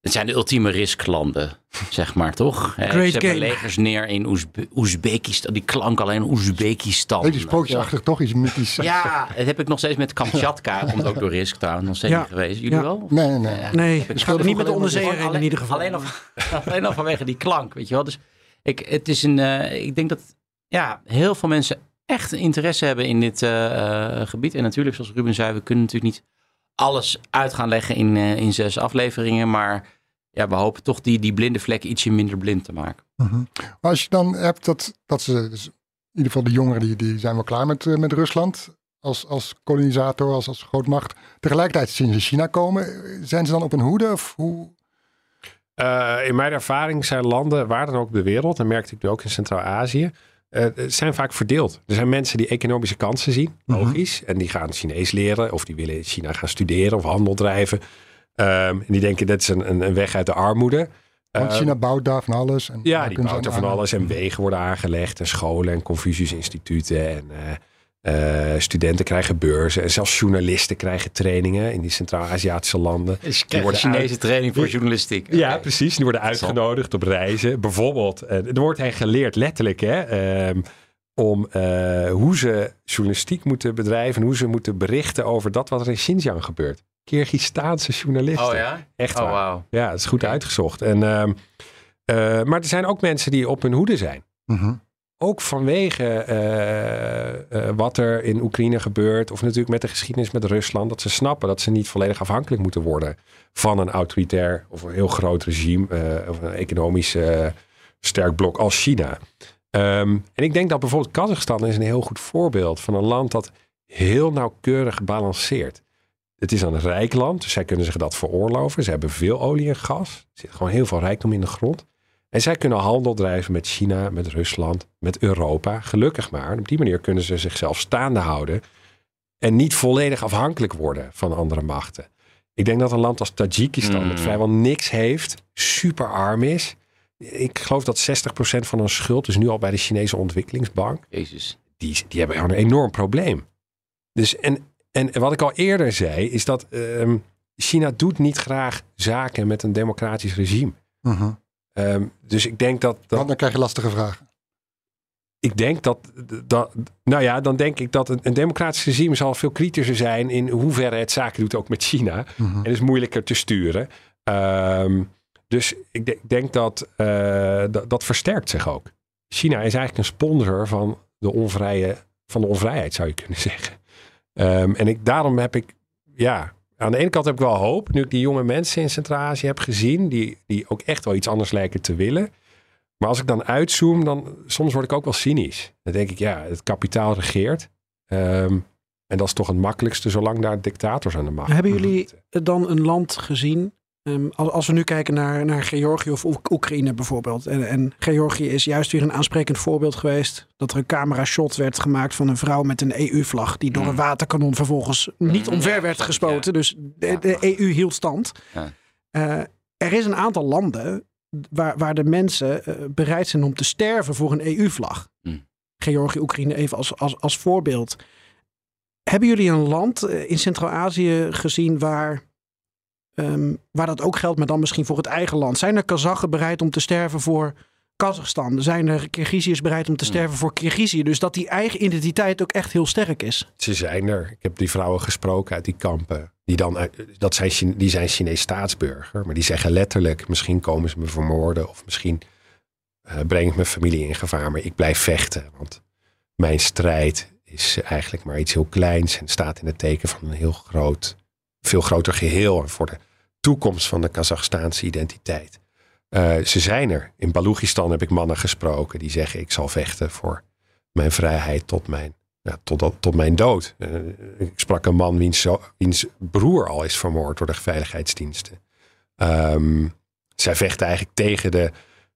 Het zijn de ultieme risklanden, zeg maar, toch? Great Ze hebben game. legers neer in Oezbe- Oezbekistan. Die klank alleen Oezbekistan. Beetje sprookjesachtig, toch? Iets mythisch. Ja, dat heb ik nog steeds met Kamchatka. Komt ook door Risk trouwens, nog steeds Ja. niet geweest. Jullie Ja. wel? Nee, nee, nee. Nee, ik- het gaat niet met de onderzeeër in ieder geval. Alleen al, alleen al vanwege die klank, weet je wel. Dus ik, het is een, eh, ik denk dat ja, heel veel mensen echt een interesse hebben in dit eh, eh, gebied. En natuurlijk, zoals Ruben zei, we kunnen natuurlijk niet alles uit gaan leggen in, eh, in zes afleveringen. Maar ja, we hopen toch die, die blinde vlekken ietsje minder blind te maken. Mhm. Maar als je dan hebt dat, dat ze, dus in ieder geval de jongeren, die, die zijn wel klaar met, met Rusland als, als kolonisator, als, als grootmacht. Tegelijkertijd zien ze China komen. Zijn ze dan op een hoede? Of hoe? Eh, in mijn ervaring zijn landen, waar dan ook op de wereld, en merkte ik nu ook in Centraal-Azië, eh, zijn vaak verdeeld. Er zijn mensen die economische kansen zien, logisch, en die gaan Chinees leren of die willen in China gaan studeren of handel drijven. Ehm, en die denken dat is een, een, een weg uit de armoede. Want Ehm, China bouwt daar van alles. En ja, die bouwt er van alles en wegen worden aangelegd en scholen en Confucius-instituten en eh, studenten krijgen beurzen en zelfs journalisten krijgen trainingen in die Centraal-Aziatische landen. Dus je krijgt Chinese uit- training voor journalistiek. Ja, precies. Die worden uitgenodigd op reizen. Bijvoorbeeld, eh, er wordt hen geleerd, letterlijk, hè, ehm, om eh, hoe ze journalistiek moeten bedrijven en hoe ze moeten berichten over dat wat er in Xinjiang gebeurt. Kirgistaanse journalisten. Oh ja? Echt Oh, waar. Ja, dat is goed uitgezocht. En, ehm, eh, maar er zijn ook mensen die op hun hoede zijn. Mhm. Ook vanwege eh, eh, wat er in Oekraïne gebeurt. Of natuurlijk met de geschiedenis met Rusland. Dat ze snappen dat ze niet volledig afhankelijk moeten worden van een autoritair of een heel groot regime. eh, of een economisch sterk blok als China. Ehm, en ik denk dat bijvoorbeeld Kazachstan is een heel goed voorbeeld van een land dat heel nauwkeurig balanceert. Het is een rijk land, dus zij kunnen zich dat veroorloven. Ze hebben veel olie en gas. Er zit gewoon heel veel rijkdom in de grond. En zij kunnen handel drijven met China, met Rusland, met Europa. Gelukkig maar. Op die manier kunnen ze zichzelf staande houden. En niet volledig afhankelijk worden van andere machten. Ik denk dat een land als Tajikistan, Mm. dat vrijwel niks heeft, super arm is. Ik geloof dat 60% van hun schuld is nu al bij de Chinese ontwikkelingsbank. Jezus. Die, die hebben gewoon een enorm probleem. Dus en, en wat ik al eerder zei, is dat ehm, China doet niet graag zaken met een democratisch regime. Mhm. Ehm, dus ik denk dat, dat Want dan krijg je lastige vragen. ik denk dat, dat, nou ja, dan denk ik dat een, een democratisch regime zal veel kritischer zijn in hoeverre het zaken doet ook met China. Mhm. En is moeilijker te sturen. Ehm, dus ik, de- ik denk dat, eh, dat dat versterkt zich ook. China is eigenlijk een sponsor van de, onvrije, van de onvrijheid, zou je kunnen zeggen. Ehm, en ik, daarom heb ik, ja, aan de ene kant heb ik wel hoop, nu ik die jonge mensen in Centraal-Azië heb gezien, die, die ook echt wel iets anders lijken te willen. Maar als ik dan uitzoom, dan soms word ik ook wel cynisch. Dan denk ik, ja, het kapitaal regeert. Ehm, en dat is toch het makkelijkste, zolang daar dictators aan de macht Hebben jullie dan een land gezien? Ehm, als, we nu kijken naar, naar Georgië of Oek- Oekraïne bijvoorbeeld. En, en Georgië is juist weer een aansprekend voorbeeld geweest. Dat er een camera-shot werd gemaakt van een vrouw met een EU-vlag. Die door een waterkanon vervolgens niet omver werd gespoten. Dus de, de EU hield stand. Ja. Eh, er is een aantal landen waar, waar de mensen eh, bereid zijn om te sterven voor een EU-vlag. Hmm. Georgië, Oekraïne even als, als, als voorbeeld. Hebben jullie een land eh, in Centraal-Azië gezien waar, ehm, waar dat ook geldt, maar dan misschien voor het eigen land? Zijn er Kazachen bereid om te sterven voor Kazachstan? Zijn er Kirgiziërs bereid om te sterven voor Kirgizië? Dus dat die eigen identiteit ook echt heel sterk is. Ze zijn er. Ik heb die vrouwen gesproken uit die kampen. Die, dan dat zijn, die zijn Chinees staatsburger. Maar die zeggen letterlijk, misschien komen ze me vermoorden. Of misschien eh, breng ik mijn familie in gevaar. Maar ik blijf vechten. Want mijn strijd is eigenlijk maar iets heel kleins. En staat in het teken van een heel groot, veel groter geheel. En voor de toekomst van de Kazachstaanse identiteit. Eh, ze zijn er. In Balochistan heb ik mannen gesproken die zeggen: Ik zal vechten voor mijn vrijheid tot mijn ja, tot, tot mijn dood. Eh, ik sprak een man wiens broer al is vermoord door de veiligheidsdiensten. Ehm, zij vechten eigenlijk tegen de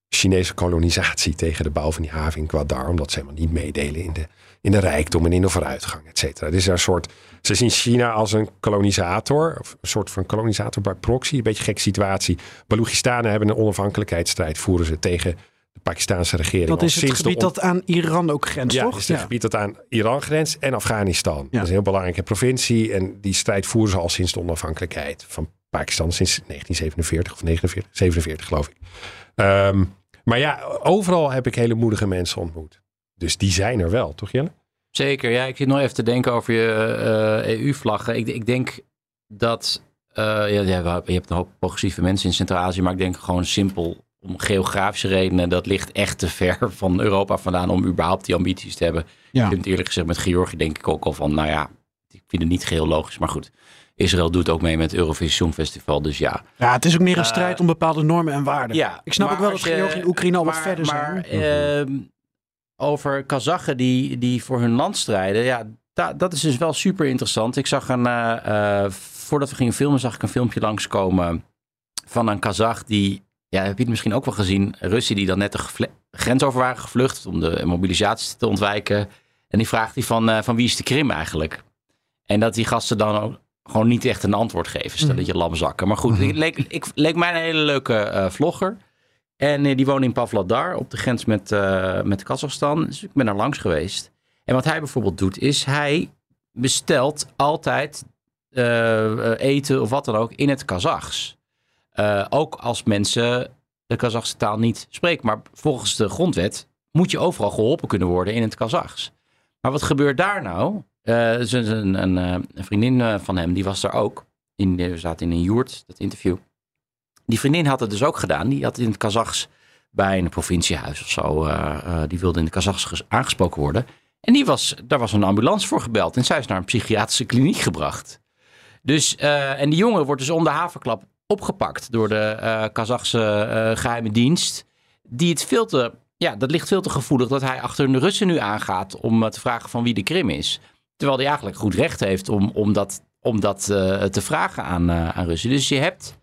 Chinese kolonisatie, tegen de bouw van die haven in Gwadar, omdat ze helemaal niet meedelen in de, in de rijkdom en in de vooruitgang, et cetera. Is een soort, ze zien China als een kolonisator, of een soort van kolonisator bij proxy, een beetje een gekke situatie. Baloochistanen hebben een onafhankelijkheidsstrijd, voeren ze tegen de Pakistanse regering. Dat is het gebied dat aan Iran ook grenst, ja, toch? het is het gebied dat aan Iran grenst en Afghanistan. Dat is een heel belangrijke provincie. En die strijd voeren ze al sinds de onafhankelijkheid van Pakistan. Sinds 1947 of 49, 47 geloof ik. Ehm, maar ja, overal heb ik hele moedige mensen ontmoet. Dus die zijn er wel, toch Jelle? Zeker, ja. Ik zit nog even te denken over je eh, EU-vlaggen. Ik, ik denk dat... eh, ja, ja, je hebt een hoop progressieve mensen in Centraal-Azië, maar ik denk gewoon simpel om geografische redenen, dat ligt echt te ver van Europa vandaan om überhaupt die ambities te hebben. Ja. Ik vind het eerlijk gezegd met Georgië denk ik ook al van, nou ja, ik vind het niet geheel logisch, maar goed. Israël doet ook mee met het Eurovisie Songfestival, dus ja. Ja, het is ook meer een Eh, strijd om bepaalde normen en waarden. Ja, ik snap maar ook wel dat Georgië en Oekraïne al wat maar- verder maar, zijn. ehm, over Kazachen die, die voor hun land strijden. Ja, da- dat is dus wel super interessant. Ik zag een, eh, eh, voordat we gingen filmen, zag ik een filmpje langskomen van een Kazach die, ja, heb je het misschien ook wel gezien, Russen die dan net de grens over waren gevlucht om de mobilisatie te ontwijken. En die vraagt die van, eh, van wie is de Krim eigenlijk? En dat die gasten dan ook gewoon niet echt een antwoord geven. Stel dat je lam zakken. Maar goed, het leek, ik, leek mij een hele leuke vlogger. En eh, die woont in Pavlodar op de grens met, eh, met Kazachstan. Dus ik ben er langs geweest. En wat hij bijvoorbeeld doet, is hij bestelt altijd eh, eten of wat dan ook in het Kazachs. Ook als mensen de Kazachse taal niet spreken. Maar volgens de grondwet moet je overal geholpen kunnen worden in het Kazachs. Maar wat gebeurt daar nou? Een, een, een, vriendin van hem, die was daar ook. In, we zaten in een joert, dat interview. Die vriendin had het dus ook gedaan. Die had in het Kazachs bij een provinciehuis of zo. eh, eh, die wilde in het Kazachs ges- aangesproken worden. En die was, daar was een ambulance voor gebeld. En zij is naar een psychiatrische kliniek gebracht. Dus, eh, en die jongen wordt dus om de haverklap opgepakt door de Kazachse eh, geheime dienst. Die het veel te, ja, dat ligt veel te gevoelig dat hij achter de Russen nu aangaat om te vragen van wie de Krim is. Terwijl hij eigenlijk goed recht heeft om, om dat, om dat te vragen aan, aan Russen. Dus je hebt,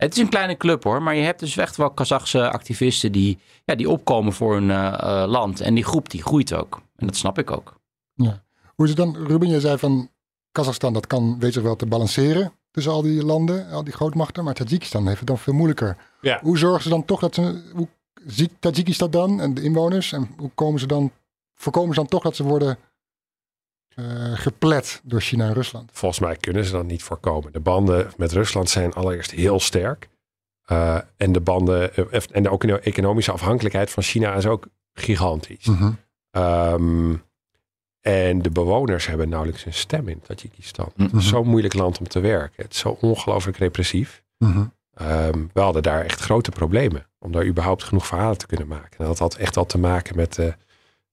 het is een kleine club hoor, maar je hebt dus echt wel Kazachse activisten die, ja, die opkomen voor hun eh, eh, land. En die groep die groeit ook. En dat snap ik ook. Ja. Hoe is het dan, Ruben, je zei van Kazachstan, dat kan weet zich wel te balanceren tussen al die landen, al die grootmachten, maar Tajikistan heeft het dan veel moeilijker. Ja. Hoe zorgen ze dan toch dat ze, hoe ziet Tajikistan dan en de inwoners en hoe komen ze dan, voorkomen ze dan toch dat ze worden geplet door China en Rusland? Volgens mij kunnen ze dat niet voorkomen. De banden met Rusland zijn allereerst heel sterk. Eh, en de banden eh, en ook de economische afhankelijkheid van China is ook gigantisch. Mhm. Ehm, en de bewoners hebben nauwelijks een stem in Tajikistan. Het Mhm. is zo'n moeilijk land om te werken. Het is zo ongelooflijk repressief. Mhm. Ehm, we hadden daar echt grote problemen om daar überhaupt genoeg verhalen te kunnen maken. En dat had echt al te maken met, eh,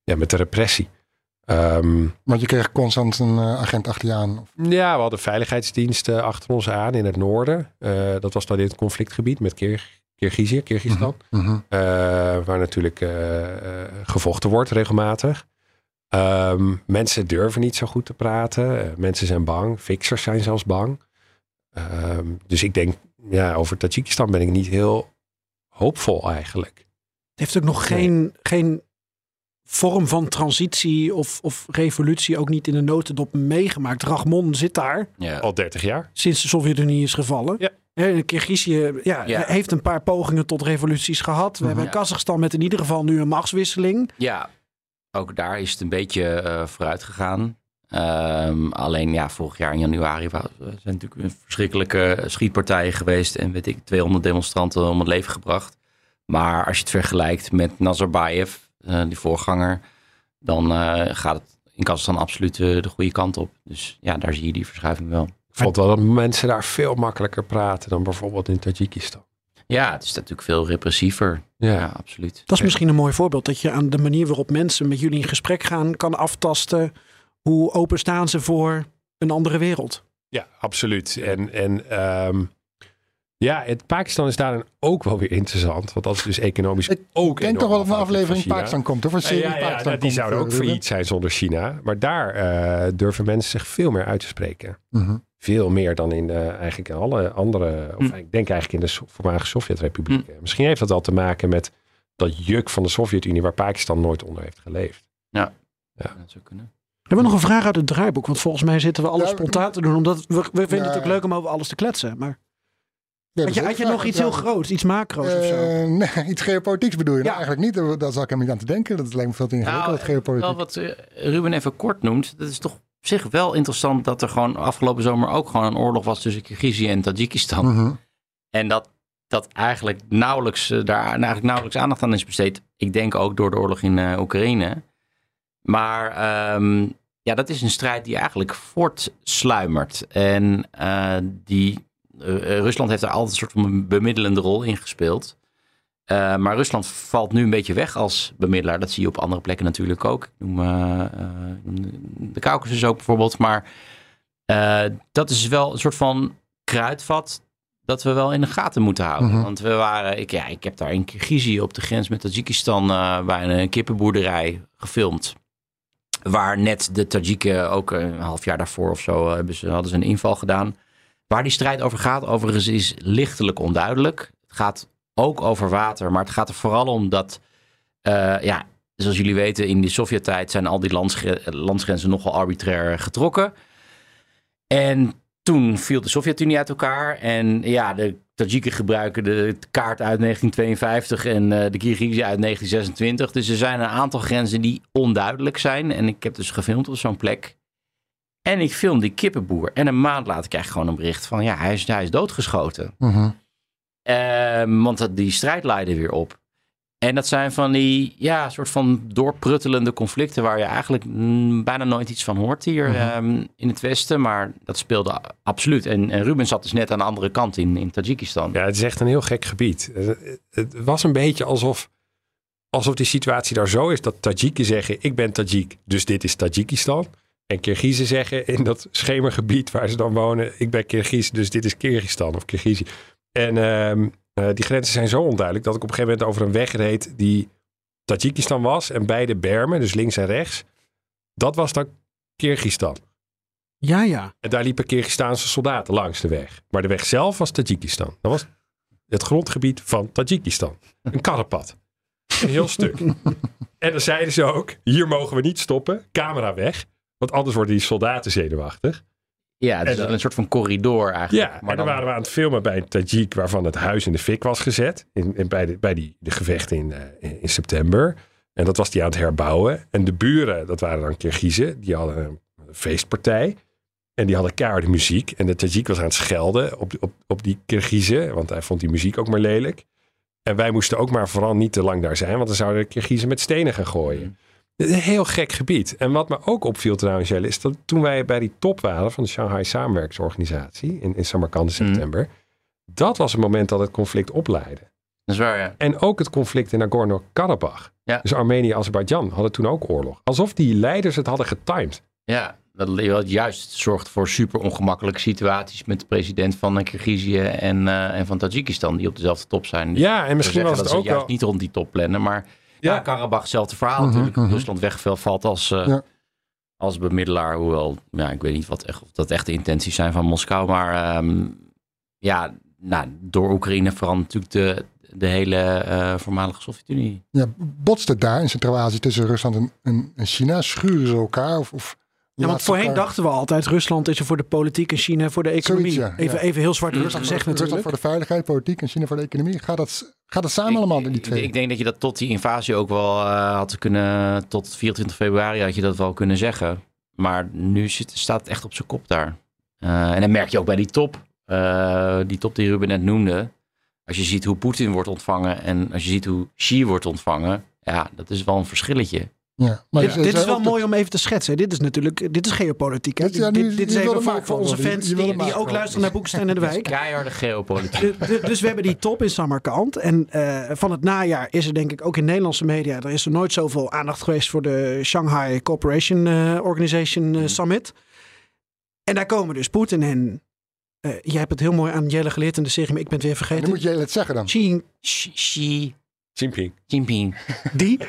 ja, met de repressie. Ehm, Want je kreeg constant een eh, agent achter je aan. Of- ja, we hadden veiligheidsdiensten achter ons aan in het noorden. Eh, dat was dan in het conflictgebied met Kir Kirgizië, Kirgistan. Mhm. Eh, waar natuurlijk gevochten wordt regelmatig. Ehm, mensen durven niet zo goed te praten. Mensen zijn bang. Fixers zijn zelfs bang. Ehm, dus ik denk, ja, over Tajikistan ben ik niet heel hoopvol eigenlijk. Het heeft ook nog geen, geen vorm van transitie of, of revolutie ook niet in de notendop meegemaakt. Rahmon zit daar Al 30 jaar. sinds de Sovjet-Unie is gevallen. Ja. En Kirgizië ja, Ja. heeft een paar pogingen tot revoluties gehad. We hebben Ja. Kazachstan met in ieder geval nu een machtswisseling. Ja, ook daar is het een beetje eh, vooruit gegaan. Ehm, alleen ja, vorig jaar in januari zijn natuurlijk een verschrikkelijke schietpartijen geweest. En weet ik, 200 demonstranten om het leven gebracht. Maar als je het vergelijkt met Nazarbayev, die voorganger, dan eh, gaat het in Kazachstan absoluut eh, de goede kant op. Dus ja, daar zie je die verschuiving wel. Ik vond wel dat mensen daar veel makkelijker praten dan bijvoorbeeld in Tajikistan. Ja, het is natuurlijk veel repressiever. Ja. Ja, absoluut. Dat is misschien een mooi voorbeeld. Dat je aan de manier waarop mensen met jullie in gesprek gaan kan aftasten. Hoe open staan ze voor een andere wereld? Ja, absoluut. En, en ehm, Ja, het Pakistan is daarin ook wel weer interessant. Want dat is dus economisch ook Ik denk toch wel dat een aflevering. Pakistan komt. Of een Ja, serie ja, ja, Pakistan nou, die komt, zouden ook eh, Ruben. failliet zijn zonder China. Maar daar eh, durven mensen zich veel meer uit te spreken. Mhm. Veel meer dan in eh, eigenlijk in alle andere... Of ik denk eigenlijk in de voormalige Sovjet-republieken. Misschien heeft dat al te maken met dat juk van de Sovjet-Unie... waar Pakistan nooit onder heeft geleefd. Ja, Ja. dat zou kunnen. We hebben nog een vraag uit het draaiboek. Want volgens mij zitten we alles Ja, spontaan te doen. Omdat we, we vinden Ja. het ook leuk om over alles te kletsen. Maar Ja, had je, had je nog iets heel groots, iets macro's of zo? Eh, nee, iets geopolitieks bedoel je? Nou, Ja. eigenlijk niet. Daar zal ik hem niet aan te denken. Dat lijkt me veel te ingewikkeld, Nou, het geopolitiek. Wel wat eh, Ruben even kort noemt, dat is toch op zich wel interessant dat er gewoon afgelopen zomer ook gewoon een oorlog was tussen Kirgizië en Tajikistan. Mhm. En dat, dat eigenlijk nauwelijks, eh, daar eigenlijk nauwelijks aandacht aan is besteed. Ik denk ook door de oorlog in eh, Oekraïne. Maar ehm, ja, dat is een strijd die eigenlijk voortsluimert. En eh, die, eh, eh, Rusland heeft daar altijd een soort van bemiddelende rol in gespeeld. Eh, maar Rusland valt nu een beetje weg als bemiddelaar. Dat zie je op andere plekken natuurlijk ook. Ik noem eh, eh, de- Caucasus ook bijvoorbeeld. Maar eh, dat is wel een soort van kruidvat dat we wel in de gaten moeten houden. Mhm. Want we waren, ik, ja, ik heb daar in Kirgizië op de grens met Tajikistan eh, bij een kippenboerderij gefilmd. Waar net de Tajiken ook een half jaar daarvoor of zo eh, hebben ze, hadden ze een inval gedaan. Waar die strijd over gaat, overigens, is lichtelijk onduidelijk. Het gaat ook over water, maar het gaat er vooral om dat, eh, ja, zoals jullie weten, in de Sovjet-tijd zijn al die landsgre- landsgrenzen nogal arbitrair getrokken. En toen viel de Sovjet-Unie uit elkaar. En ja, de Tajiken gebruiken de kaart uit 1952 en eh, de Kirgizen uit 1926. Dus er zijn een aantal grenzen die onduidelijk zijn. En ik heb dus gefilmd op zo'n plek. En ik film die kippenboer. En een maand later krijg ik gewoon een bericht van... ja, hij is, hij is doodgeschoten. Mhm. Ehm, want dat, die strijd leidde weer op. En dat zijn van die, ja, soort van doorpruttelende conflicten waar je eigenlijk mm, bijna nooit iets van hoort hier ehm, in het Westen. Maar dat speelde absoluut. En, en Ruben zat dus net aan de andere kant in, in Tajikistan. Ja, het is echt een heel gek gebied. Eh, Het was een beetje alsof, alsof die situatie daar zo is dat Tajiken zeggen: Ik ben Tajik, dus dit is Tajikistan. En Kirgizen zeggen in dat schemergebied waar ze dan wonen: Ik ben Kirgiz, dus dit is Kyrgyzstan of Kirgizië. En ehm, eh, die grenzen zijn zo onduidelijk dat ik op een gegeven moment over een weg reed die Tajikistan was. En beide bermen, dus links en rechts, dat was dan Kyrgyzstan. Ja, ja. En daar liepen Kyrgyzstaanse soldaten langs de weg. Maar de weg zelf was Tajikistan. Dat was het grondgebied van Tajikistan. Een karrepad. Een heel stuk. En dan zeiden ze ook, hier mogen we niet stoppen. Camera weg. Want anders worden die soldaten zenuwachtig. Ja, het is En dan- een soort van corridor eigenlijk. Ja, maar en dan waren we aan het filmen bij een Tajik waarvan het huis in de fik was gezet. In, in, bij de, bij die, de gevechten in, eh, in, in september. En dat was die aan het herbouwen. En de buren, dat waren dan Kirgizen, die hadden een feestpartij. En die hadden keiharde muziek. En de Tajik was aan het schelden op, op, op die Kirgizen, want hij vond die muziek ook maar lelijk. En wij moesten ook maar vooral niet te lang daar zijn, want dan zouden de Kirgizen met stenen gaan gooien. Een heel gek gebied. En wat me ook opviel trouwens, Jelle, is dat toen wij bij die top waren van de Shanghai Samenwerkingsorganisatie in, in Samarkand in september, dat was het moment dat het conflict opleidde. Dat is waar, ja. En ook het conflict in Nagorno-Karabakh. Ja. Dus Armenië en Azerbeidzjan hadden toen ook oorlog. Alsof die leiders het hadden getimed. Ja, dat juist zorgt voor super ongemakkelijke situaties met de president van Kirgizië en, eh, en van Tajikistan, die op dezelfde top zijn. Dus Ja, en misschien was het dat ook ze juist wel- niet rond die top plannen, maar ja, Ja. Karabach, hetzelfde verhaal Mhm, natuurlijk. mhm. Rusland wegvalt als, eh, Ja. als bemiddelaar, hoewel, ja, ik weet niet wat echt, of dat echt de intenties zijn van Moskou, maar ehm, ja, nou, door Oekraïne verandert natuurlijk de, de hele eh, voormalige Sovjet-Unie. Ja, botst het daar in Centraal-Azië tussen Rusland en, en, en China? Schuren ze elkaar? Of, of Ja, want voorheen elkaar- dachten we altijd Rusland is er voor de politiek en China voor de economie. Zoiets, ja. even, Ja. even heel zwart wit Rusland, gezegd voor, Rusland natuurlijk. voor de veiligheid, politiek en China voor de economie. Gaat dat, gaat dat samen allemaal, die Ik, twee? ik denk dat je dat tot die invasie ook wel eh, had kunnen. Tot 24 februari had je dat wel kunnen zeggen. Maar nu zit, staat het echt op zijn kop daar. Eh, en dan merk je ook bij die top. eh, die top die Ruben net noemde. Als je ziet hoe Poetin wordt ontvangen. En als je ziet hoe Xi wordt ontvangen. Ja, dat is wel een verschilletje. Ja, maar Dit, is wel de- mooi om even te schetsen. Dit is natuurlijk dit is geopolitiek. Hè? Dit- ja, dit, nu- dit je is even voor, voor onze. Je- fans je die, ook luisteren naar Boekestein en de Wijk. Keiharde geopolitiek. Du- du- Dus we hebben die top in Samarkand. En eh, van het najaar is er denk ik ook in Nederlandse media... er is er nooit zoveel aandacht geweest voor de Shanghai Cooperation eh, Organization eh, Summit. En daar komen dus Poetin en eh, jij hebt het heel mooi aan Jelle geleerd in de serie, maar ik ben het weer vergeten. Dan moet je het zeggen dan. Xi, Xi Jinping. Jinping. die.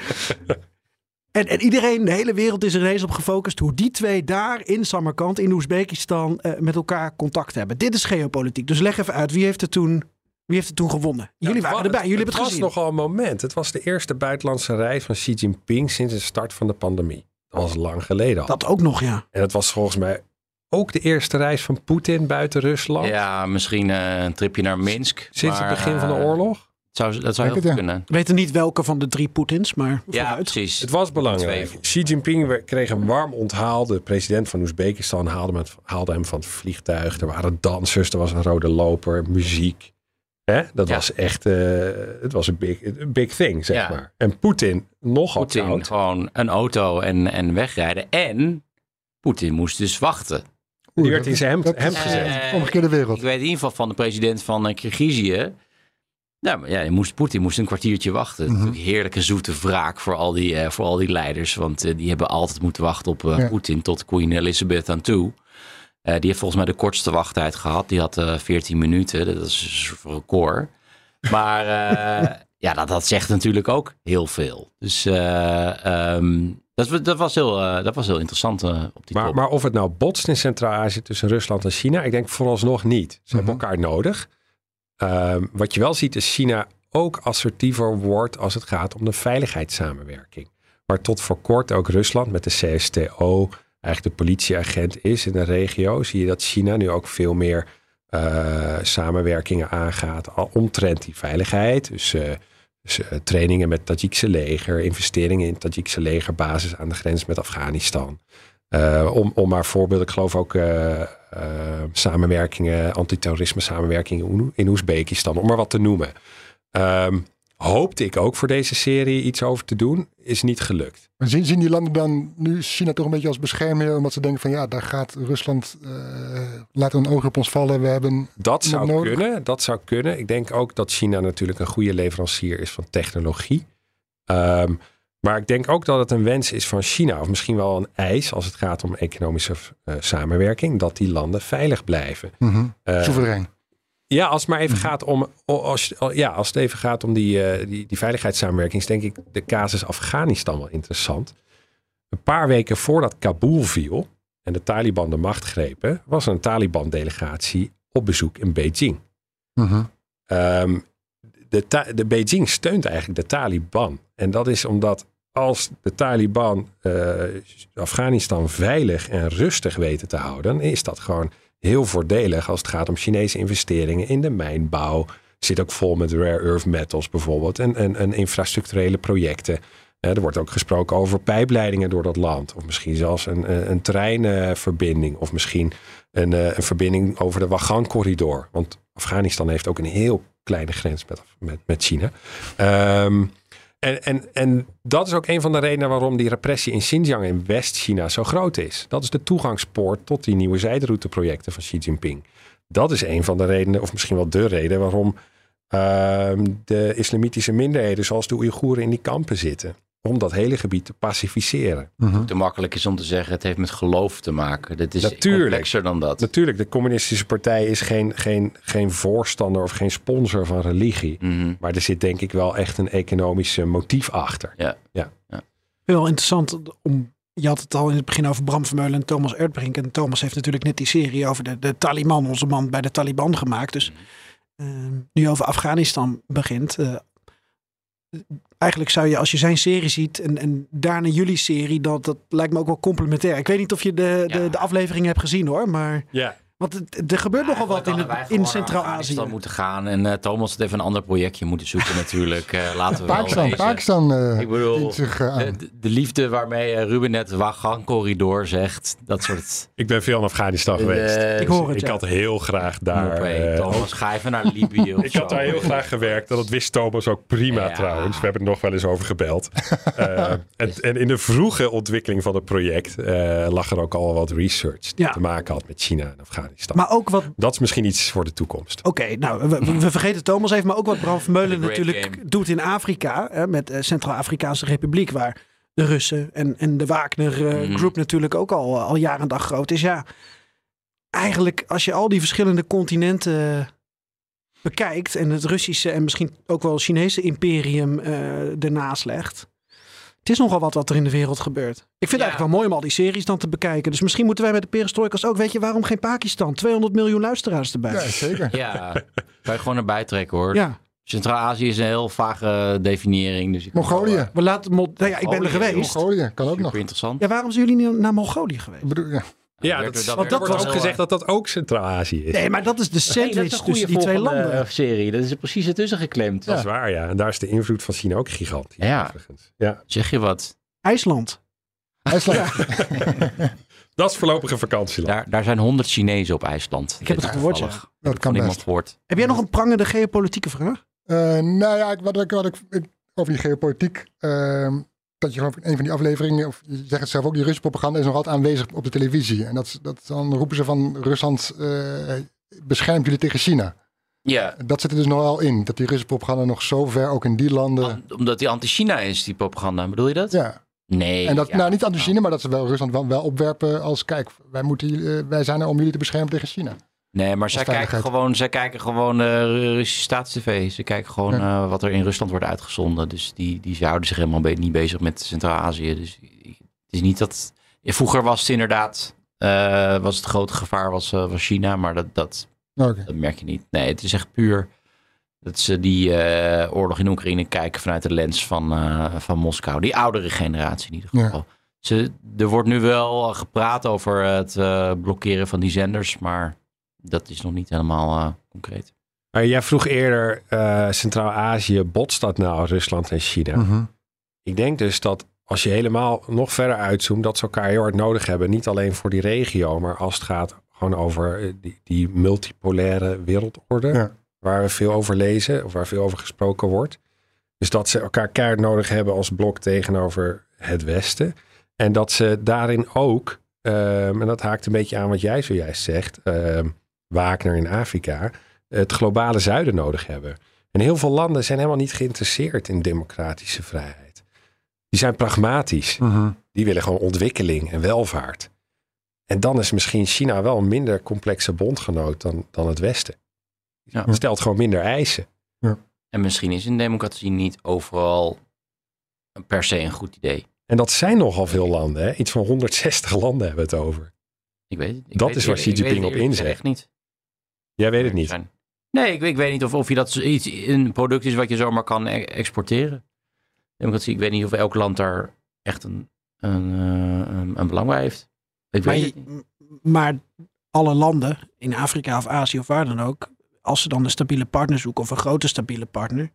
En, en iedereen, de hele wereld is er ineens op gefocust hoe die twee daar in Samarkand, in Oezbekistan, eh, met elkaar contact hebben. Dit is geopolitiek. Dus leg even uit, wie heeft het toen, wie heeft het toen gewonnen? Jullie waren erbij, jullie hebben het was gezien. nogal een moment. Het was de eerste buitenlandse reis van Xi Jinping sinds de start van de pandemie. Dat was lang geleden al. Dat ook nog, ja. En het was volgens mij ook de eerste reis van Poetin buiten Rusland. Ja, misschien eh, een tripje naar Minsk. Sinds maar, het begin van de eh, oorlog. Zou, dat zou heel het, kunnen. We weten niet welke van de drie Poetins, maar Ja, vooruit. precies. Het was belangrijk. Twee. Xi Jinping kreeg een warm onthaal. De president van Oezbekistan haalde, hem- haalde hem van het vliegtuig. Er waren dansers, er was een rode loper, muziek. Hè? Dat Ja. was echt eh, het was een big, big thing, zeg Ja. maar. En Poetin, nogal Poetin koud. gewoon een auto en, en wegrijden. En Poetin moest dus wachten. Die werd in zijn hemd, eh, gezet. Eh, Omgekeerde wereld. Ik weet in ieder geval van de president van uh, Kirgizië. Ja, maar ja, je moest, Poetin moest een kwartiertje wachten. Mhm. Natuurlijk heerlijke zoete wraak voor al die, eh, voor al die leiders. Want eh, die hebben altijd moeten wachten op eh, Ja. Poetin tot Queen Elizabeth aan toe. Die heeft volgens mij de kortste wachttijd gehad. Die had eh 14 minuten. Dat is een soort record. Maar ja, dat, dat zegt natuurlijk ook heel veel. Dus eh, ehm, dat, dat, was heel, dat was heel interessant op die Maar, top. maar of het nou botst in Centraal-Azië tussen Rusland en China, ik denk vooralsnog niet. Ze hebben Mhm. elkaar nodig. Ehm, wat je wel ziet is China ook assertiever wordt als het gaat om de veiligheidssamenwerking. Waar tot voor kort ook Rusland met de CSTO eigenlijk de politieagent is in de regio, zie je dat China nu ook veel meer eh, samenwerkingen aangaat al omtrent die veiligheid. Dus, eh, dus eh, trainingen met het Tajikse leger, investeringen in het Tajikse legerbasis aan de grens met Afghanistan. Eh, om, om maar voorbeelden, ik geloof ook eh, eh, samenwerkingen, antiterrorisme samenwerkingen in, Oezbekistan, om maar wat te noemen. Ehm, hoopte ik ook voor deze serie iets over te doen, is niet gelukt. Zien, zien die landen dan nu China toch een beetje als beschermheer? Omdat ze denken van ja, daar gaat Rusland, laten we een oog op ons vallen. We hebben Dat zou nodig. kunnen, dat zou kunnen. Ik denk ook dat China natuurlijk een goede leverancier is van technologie. Ehm, maar ik denk ook dat het een wens is van China, of misschien wel een eis als het gaat om economische eh, samenwerking, dat die landen veilig blijven. Mhm. Eh, soeverein. Ja, als het maar even gaat om, als, ja, als het even gaat om die, eh, die, die veiligheidssamenwerking, is denk ik de casus Afghanistan wel interessant. Een paar weken voordat Kabul viel en de Taliban de macht grepen, was er een Taliban-delegatie op bezoek in Beijing. Mhm. Ehm, de, de Beijing steunt eigenlijk de Taliban. En dat is omdat als de Taliban eh, Afghanistan veilig en rustig weten te houden, dan is dat gewoon heel voordelig als het gaat om Chinese investeringen in de mijnbouw. Zit ook vol met rare earth metals bijvoorbeeld en, en, en infrastructurele projecten. Eh, er wordt ook gesproken over pijpleidingen door dat land. Of misschien zelfs een, een, een treinverbinding. Of misschien een, eh, een verbinding over de Wagan-corridor. Want Afghanistan heeft ook een heel kleine grens met, met, met China. Ehm, en, en, en dat is ook een van de redenen waarom die repressie in Xinjiang in West-China zo groot is. Dat is de toegangspoort tot die nieuwe zijderouteprojecten van Xi Jinping. Dat is een van de redenen, of misschien wel de reden, waarom ehm, de islamitische minderheden zoals de Oeigoeren in die kampen zitten. Om dat hele gebied te pacificeren. Mhm. te makkelijk is om te zeggen, het heeft met geloof te maken. Dat is Natuurlijk. complexer dan dat. Natuurlijk, de communistische partij is geen, geen, geen voorstander of geen sponsor van religie. Mhm. Maar er zit denk ik wel echt een economisch motief achter. Ja. Ja. Wel interessant om. Je had het al in het begin over Bram Vermeulen en Thomas Erdbrink. En Thomas heeft natuurlijk net die serie over de, de Taliban, onze man bij de Taliban gemaakt. Dus eh, nu over Afghanistan begint. eh, eigenlijk zou je, als je zijn serie ziet en, en daarna jullie serie, dat, dat lijkt me ook wel complementair. Ik weet niet of je de, de, de afleveringen hebt gezien hoor, maar. Ja. Want het, er gebeurt nogal wat in, het, in Centraal-Azië. Dan moeten gaan. En eh, Thomas had even een ander projectje moeten zoeken natuurlijk. Eh, laten we Pakistan. Pakistan eh, Ik bedoel, zich de, de liefde waarmee Ruben net Wagan-corridor zegt. Dat soort... Ik ben veel in Afghanistan geweest. Ik hoor het, ik ja. had heel graag daar. Hey, Thomas, ga even naar Libië of ik had zo. daar heel graag gewerkt. Dat wist Thomas ook prima Ja. trouwens. We hebben er nog wel eens over gebeld. Eh, en, en in de vroege ontwikkeling van het project eh, lag er ook al wat research die Ja. te maken had met China en Afghanistan. Maar ook wat dat is misschien iets voor de toekomst. Oké, nou, we, we vergeten Thomas even, maar ook wat Bram Vermeulen natuurlijk game. doet in Afrika, hè, met de Centraal-Afrikaanse Republiek, waar de Russen en, en de Wagner eh, Mhm. Group natuurlijk ook al, al jaar en dag groot is. Ja, eigenlijk, als je al die verschillende continenten bekijkt en het Russische en misschien ook wel Chinese imperium eh ernaast legt. Het is nogal wat wat er in de wereld gebeurt. Ik vind het eigenlijk wel mooi om al die series dan te bekijken. Dus misschien moeten wij met de Perestroikas ook, weet je, waarom geen Pakistan? 200 miljoen luisteraars erbij. Ja, zeker. Ja, kan je gewoon erbij trekken hoor. Ja. Centraal-Azië is een heel vage definiëring. Dus ik Mongolië. We laten, Mo- nou ja, ik ben er geweest. Mongolië kan ook nog. Interessant. Ja, waarom zijn jullie niet naar Mongolië geweest? Ik bedoel, ja. Ja, werkt dat, dat, dat wordt ook gezegd dat dat ook Centraal-Azië is. Nee, maar dat is de Nee, sandwich is een goede tussen die twee landen. eh, serie. Dat is er precies ertussen geklemd. Dat is waar, ja. En daar is de invloed van China ook gigantisch. Ja. overigens. ja. Zeg je wat? IJsland. IJsland. Dat is voorlopige vakantieland. Daar, daar zijn honderd Chinezen op IJsland. Ik heb het gehoord, ja. Heb Dat kan iemand best. gehoord. Heb jij nog een prangende geopolitieke vraag? Eh, nou ja, ik- wat ik, wat ik, ik- over die geopolitiek. ehm, dat je gewoon in een van die afleveringen, of je zegt het zelf ook, die Russische propaganda is nog altijd aanwezig op de televisie. En dat, dat, dan roepen ze van Rusland eh, beschermt jullie tegen China. Ja, Dat zit er dus nog wel in. Dat die Russische propaganda nog zo ver ook in die landen. omdat die anti-China is, die propaganda. Bedoel je dat? Ja. Nee. En dat, ja. nou niet anti-China, maar dat ze wel Rusland wel, wel opwerpen als kijk, wij, moeten, eh, wij zijn er om jullie te beschermen tegen China. Nee, maar zij kijken, gewoon, zij kijken gewoon eh, Russische staatstv. Ze kijken gewoon Ja. eh, wat er in Rusland wordt uitgezonden. Dus die, die houden zich helemaal be- niet bezig met Centraal-Azië. Dus het is niet dat... vroeger was het inderdaad... eh, was het grote gevaar was, was China, maar dat, dat, dat merk je niet. Nee, het is echt puur dat ze die oorlog in Oekraïne kijken vanuit de lens van, van Moskou. Die oudere generatie in ieder Ja. geval. Ze, er wordt nu wel gepraat over het blokkeren van die zenders, maar dat is nog niet helemaal eh, concreet. Maar jij vroeg eerder, eh, Centraal-Azië, botst dat nou Rusland en China? Mhm. Ik denk dus dat als je helemaal nog verder uitzoomt, dat ze elkaar heel hard nodig hebben. Niet alleen voor die regio, maar als het gaat gewoon over eh, die, die multipolaire wereldorde. Ja. Waar we veel over lezen, of waar veel over gesproken wordt. Dus dat ze elkaar keihard nodig hebben als blok tegenover het Westen. En dat ze daarin ook, ehm, en dat haakt een beetje aan wat jij zojuist zegt, ehm, Wagner in Afrika, het globale zuiden nodig hebben. En heel veel landen zijn helemaal niet geïnteresseerd in democratische vrijheid. Die zijn pragmatisch. Mhm. Die willen gewoon ontwikkeling en welvaart. En dan is misschien China wel een minder complexe bondgenoot dan, dan het Westen. Ja. Het stelt gewoon minder eisen. En misschien is een democratie niet overal per se een goed idee. En dat zijn nogal veel landen. Hè? Iets van 160 landen hebben we het over. Ik weet het. Ik Dat weet is waar Xi eerlijk- ik weet Jinping op inzet. niet. Jij weet het niet. Zijn. Nee, ik, ik weet niet of, of je dat iets, een product is wat je zomaar kan e- exporteren. Democratie, ik weet niet of elk land daar echt een, een, eh, een, een belang bij heeft. Ik Maar, weet het niet. maar alle landen in Afrika of Azië of waar dan ook, als ze dan een stabiele partner zoeken of een grote stabiele partner,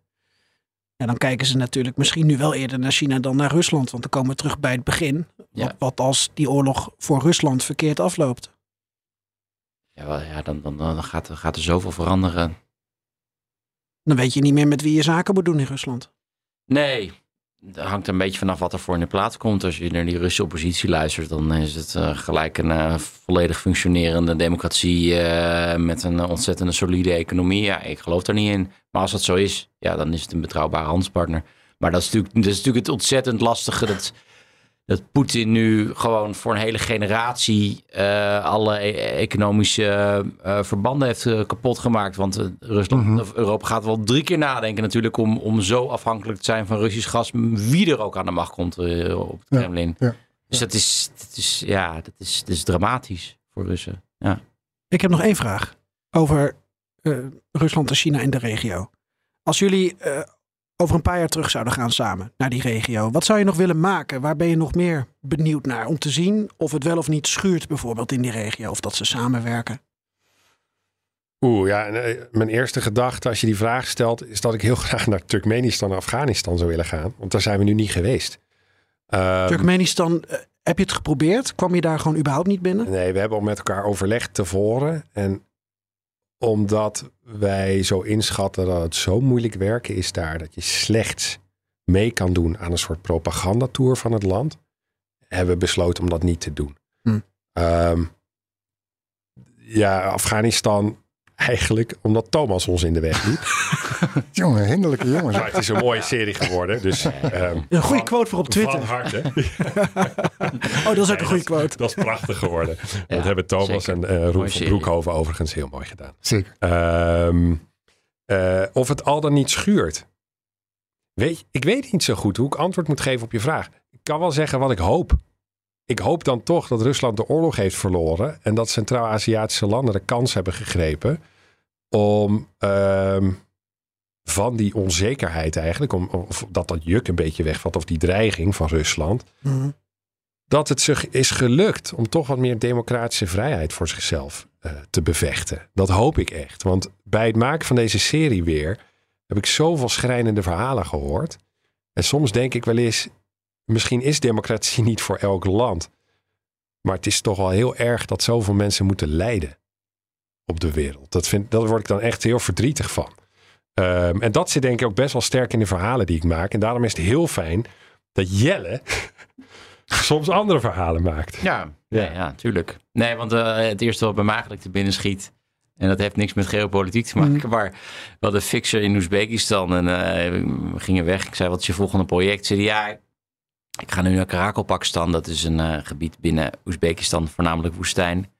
ja, dan kijken ze natuurlijk misschien nu wel eerder naar China dan naar Rusland. Want dan komen we terug bij het begin. Ja. Wat als die oorlog voor Rusland verkeerd afloopt? Ja, wel, ja dan, dan, dan gaat, er- gaat er zoveel veranderen. Dan weet je niet meer met wie je zaken moet doen in Rusland. Nee, dat hangt een beetje vanaf wat er voor in de plaats komt. Als je naar die Russische oppositie luistert, dan is het eh, gelijk een eh, volledig functionerende democratie eh, met een ontzettende solide economie. Ja, ik geloof daar niet in. Maar als dat zo is, ja, dan is het een betrouwbare handelspartner. Maar dat is natuurlijk, dat is natuurlijk het ontzettend lastige dat, dat Poetin nu gewoon voor een hele generatie eh, alle e- economische eh, verbanden heeft eh, kapot gemaakt. Want Rusland of Europa gaat wel drie keer nadenken natuurlijk om, om zo afhankelijk te zijn van Russisch gas, wie er ook aan de macht komt op het Ja, Kremlin. ja. Dus dat is, dat is, ja, dat is, dat is dramatisch voor Russen. Ja. Ik heb nog één vraag over Rusland en China in de regio. Als jullie over een paar jaar terug zouden gaan samen naar die regio, wat zou je nog willen maken? Waar ben je nog meer benieuwd naar om te zien of het wel of niet schuurt bijvoorbeeld in die regio of dat ze samenwerken? Oeh, ja. mijn eerste gedachte als je die vraag stelt, is dat ik heel graag naar Turkmenistan en Afghanistan zou willen gaan. Want daar zijn we nu niet geweest. Ehm, Turkmenistan, eh, heb je het geprobeerd? Kwam je daar gewoon überhaupt niet binnen? Nee, we hebben al met elkaar overlegd tevoren. En omdat wij zo inschatten dat het zo moeilijk werken is daar, dat je slechts mee kan doen aan een soort propagandatour van het land, hebben we besloten om dat niet te doen. Hm. Ehm, ja, Afghanistan Eigenlijk omdat Thomas ons in de weg liep. Jongen, hinderlijke jongens. Maar het is een mooie serie geworden. Dus, ehm, Een goede quote voor op Twitter. Van harte. Oh, dat is ook een goede quote. Dat is prachtig geworden. dat hebben Thomas zeker. en eh Roel van serie. Broekhoven overigens heel mooi gedaan. Zeker. Ehm, eh, of het al dan niet schuurt. Weet, ik weet niet zo goed hoe ik antwoord moet geven op je vraag. Ik kan wel zeggen wat ik hoop. Ik hoop dan toch dat Rusland de oorlog heeft verloren. En dat Centraal-Aziatische landen de kans hebben gegrepen. om ehm, van die onzekerheid eigenlijk. Om, of dat dat juk een beetje wegvalt. of die dreiging van Rusland. Mhm. dat het zich is gelukt om toch wat meer democratische vrijheid voor zichzelf eh, te bevechten. Dat hoop ik echt. Want bij het maken van deze serie weer heb ik zoveel schrijnende verhalen gehoord. En soms denk ik wel eens, misschien is democratie niet voor elk land. Maar het is toch wel heel erg dat zoveel mensen moeten lijden op de wereld. Dat, vind, daar word ik dan echt heel verdrietig van. Ehm, en dat zit denk ik ook best wel sterk in de verhalen die ik maak. En daarom is het heel fijn dat Jelle soms andere verhalen maakt. Ja, ja. ja, tuurlijk. Nee, want eh, het eerste wat bij mij eigenlijk te binnen schiet. En dat heeft niks met geopolitiek te maken. Maar we hadden een fixer in Oezbekistan. En eh, we gingen weg. Ik zei, wat is je volgende project? Ze zei, ja, ik ga nu naar Karakalpakstan. Dat is een eh, gebied binnen Oezbekistan, voornamelijk woestijn.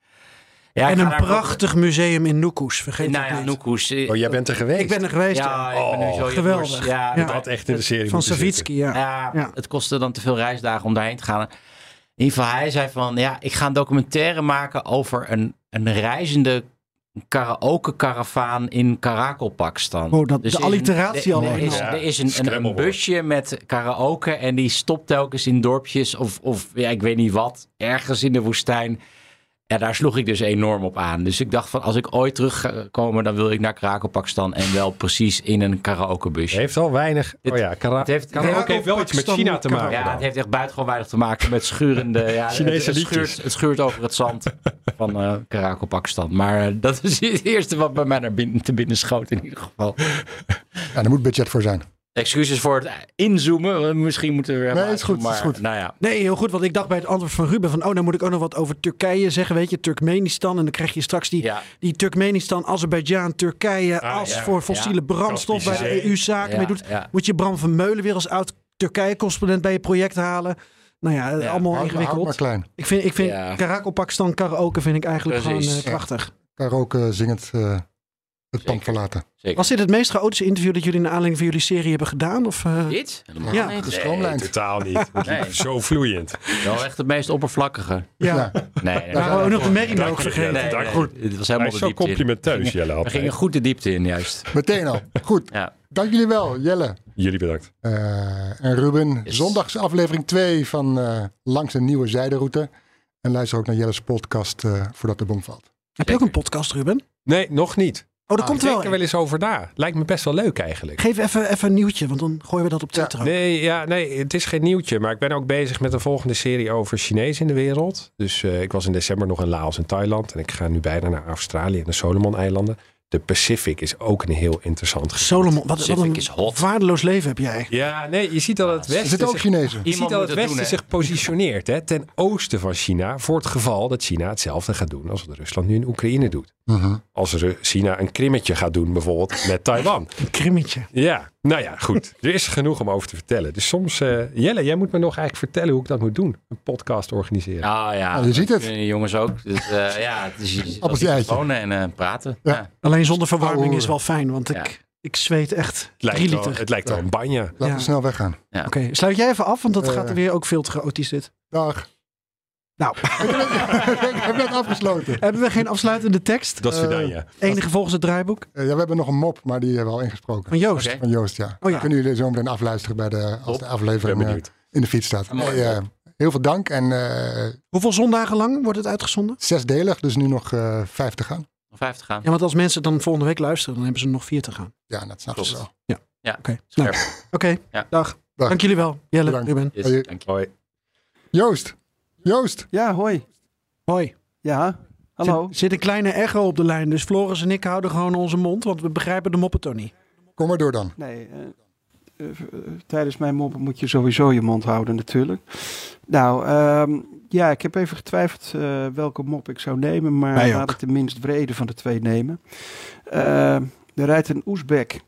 Ja, en een prachtig museum in Nukus. Vergeet Nou het ja, niet. Noekoes. Oh, jij bent er geweest? Ik ben er geweest. Ja, ja. ik ben nu zo geweldig. Ja, Ja. had echt in de serie Van ja. Ja, Ja. het kostte dan te veel reisdagen om daarheen te gaan. In ieder geval, hij zei van, ja, ik ga een documentaire maken over een, een reizende karaoke-karavaan in Karakalpakstan. Wow, dat- de er is een- alliteratie er- al Er is, er is een, een, een busje met karaoke en die stopt telkens in dorpjes of, of ja, ik weet niet wat, ergens in de woestijn. Ja, daar sloeg ik dus enorm op aan. Dus ik dacht van, als ik ooit terug ga komen, dan wil ik naar Karakalpakstan en wel precies in een karaokebusje. heeft wel weinig. Oh ja, kara Het heeft, karaoke heeft wel iets met China te maken. Ja, het heeft echt buitengewoon weinig te maken met schurende. Ja, Chinese het, het, schuurt, het schuurt over het zand van eh Karakel, Pakistan. Maar eh, dat is het eerste wat bij mij naar binnen, te binnen schoot in ieder geval. Ja, daar moet budget voor zijn. Excuses voor het inzoomen. eh, Misschien moeten we weer Nee, even is goed, uitzoomen, is maar, goed. Nou ja, Nee, heel goed. Want ik dacht bij het antwoord van Ruben van... oh, dan moet ik ook nog wat over Turkije zeggen. Weet je, Turkmenistan. En dan krijg je straks die, Ja. die Turkmenistan, Azerbeidzjan, Turkije... Ah, als ja. voor fossiele Ja. brandstof bij de Zee. EU zaken Ja, mee doet. ja. Moet je Bram van Meulen weer als oud Turkije-correspondent bij je project halen. Nou ja, allemaal Houd, houd maar ingewikkeld. klein. Ik vind, ik vind Pakistan, karaoke vind ik eigenlijk Precies. gewoon eh, Ja. prachtig. Karaoke zingend eh, het pand verlaten. zeker. Was dit het meest chaotische interview dat jullie naar aanleiding van jullie serie hebben gedaan? Of, eh? Dit? Helemaal Ja. niet. De Nee, stroomlijn. Totaal niet. Nee. Zo vloeiend. Wel echt het meest oppervlakkige. Ja. Ja. Nee, nee, Waren we ook nog de merrie ook vergeten? Nee, goed. Het was Hij helemaal is de zo in. complimenteus, Jelle. We gingen goed de diepte in, juist. Meteen al. Goed. Ja. Dank jullie wel, Jelle. Jullie bedankt. Eh, en Ruben, Yes. zondags aflevering 2 van eh, Langs een Nieuwe Zijderoute. En luister ook naar Jelle's podcast eh, voordat de bom valt. Heb je ook een podcast, Ruben? Nee, nog niet. Oh, dat Ah, komt Ik wel. denk er wel eens over na. Lijkt me best wel leuk eigenlijk. Geef even, even een nieuwtje, want dan gooien we dat op Twitter. Nee, ja, nee, het is geen nieuwtje. Maar ik ben ook bezig met een volgende serie over Chinezen in de wereld. Dus eh, ik was in december nog in Laos en Thailand. En ik ga nu bijna naar Australië en de Solomon-eilanden. De Pacific is ook een heel interessant gebied. Solomon, wat, wat Pacific een is hot. waardeloos leven heb jij. Ja, nee, je ziet dat het Westen, ook zich, Chinezen. je ziet Iemand dat het het Westen doen, hè? zich positioneert hè, ten oosten van China. Voor het geval dat China hetzelfde gaat doen als wat Rusland nu in Oekraïne doet. Mhm. Als er China een krimmetje gaat doen bijvoorbeeld met Taiwan. Een krimmetje. Ja, nou ja, goed. Er is genoeg om over te vertellen. Dus soms, eh, Jelle, jij moet me nog eigenlijk vertellen hoe ik dat moet doen. Een podcast organiseren. Ah ja, Ah, je ziet het. kunnen Jongens ook. Dus eh, ja, het is wonen en eh, praten. Ja. Ja. Alleen zonder verwarming Ouwe. is wel fijn, want ik, Ja. ik zweet echt het, lijkt drie liter. het lijkt wel een banja. Laten Ja. we snel weggaan. Oké, sluit jij even af, want dat Eh. gaat er weer ook veel te chaotisch dit. Dag. Nou, ik heb net afgesloten. hebben we geen afsluitende tekst? Dat is Eh, verdanja. Enige volgens het draaiboek Eh, ja, we hebben nog een mop, maar die hebben we al ingesproken. van Joost. Van Joost, ja. Oh ja. Kunnen jullie zo meteen afluisteren bij de, als de Ik aflevering ben eh, in de feed staat. Hey, eh, heel veel dank en eh, Hoeveel zondagen lang wordt het uitgezonden? zesdelig, dus nu nog eh vijf te gaan. Om vijf te gaan. Ja, want als mensen dan volgende week luisteren, dan hebben ze nog vier te gaan. Ja, dat snap Klopt. wel. Ja, Oké, nou, oké. Ja. dag. Dag. Dank jullie wel. Jelle, Bedankt. Ruben. Yes, Hoi. dank je. Hoi. Joost, Joost, Ja, hoi. Hoi. Ja, hallo. Zit, zit een kleine echo op de lijn, dus Floris en ik houden gewoon onze mond, want we begrijpen de moppen toch niet. kom maar door dan. Nee, eh, eh, eh, tijdens mijn moppen moet je sowieso je mond houden natuurlijk. Nou, ehm, Ja, ik heb even getwijfeld eh, welke mop ik zou nemen, maar laat ik de minst wrede van de twee nemen. Eh, er rijdt een Oezbek.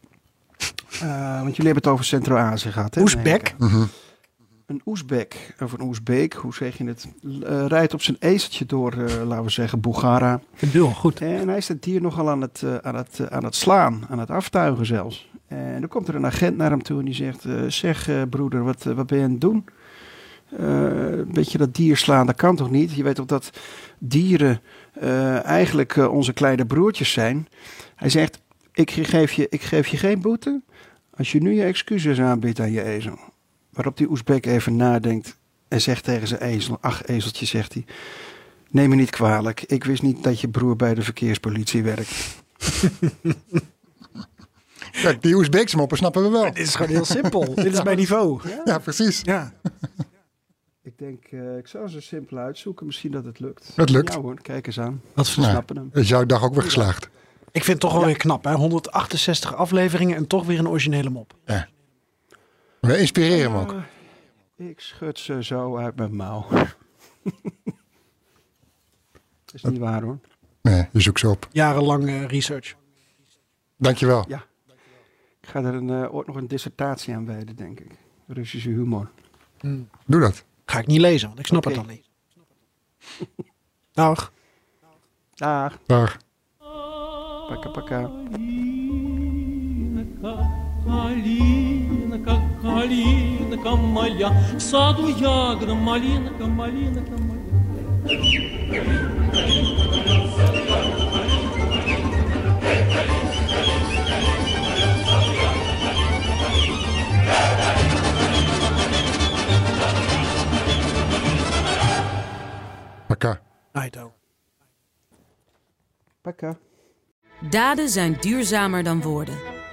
Eh, want jullie hebben het over Centraal-Azië gehad. Hè? Oezbek? Nee, oké. Een Oezbek, of een Oezbeek, hoe zeg je het? eh, rijdt op zijn ezeltje door, eh, laten we zeggen, Bulgara. Heel goed. En hij is het dier nogal aan het, eh, aan, het, aan het slaan, aan het aftuigen zelfs. En dan komt er een agent naar hem toe en die zegt: Zeg broeder, wat, wat ben je aan het doen? Een beetje dat dier slaan, dat kan toch niet? Je weet toch dat dieren eigenlijk onze kleine broertjes zijn? Hij zegt: ik geef, je, ik geef je geen boete als je nu je excuses aanbiedt aan je ezel. Waarop die Oezbek even nadenkt en zegt tegen zijn ezel: Ach, ezeltje, zegt hij. Neem me niet kwalijk. Ik wist niet dat je broer bij de verkeerspolitie werkt. Kijk, die Oezbeekse moppen snappen we wel. Dit is gewoon heel simpel. Dit is mijn niveau. Ja, precies. Ja. Ik denk, eh, ik zou ze simpel uitzoeken. Misschien dat het lukt. Het lukt. Ja hoor, kijk eens aan. Wat Ze snappen hem. Is jouw dag ook weer geslaagd? Ik vind het toch wel weer knap, hè? 168 afleveringen en toch weer een originele mop. We inspireren hem ook. Eh, ik schud ze zo uit mijn mouw. is niet waar hoor. Nee, je zoekt ze op. Jarenlang eh, research. Dankjewel. Ja. Ik ga er een, eh, ooit nog een dissertatie aan wijden, denk ik. Russische humor. Doe dat. Ga ik niet lezen, want ik snap het dan niet. Dag. Dag. Dag. Pakka pakka Калинка, калинка моя, в саду ягода, малинка, малинка моя. Pakka. Naito. Pakka. Daden zijn duurzamer dan woorden.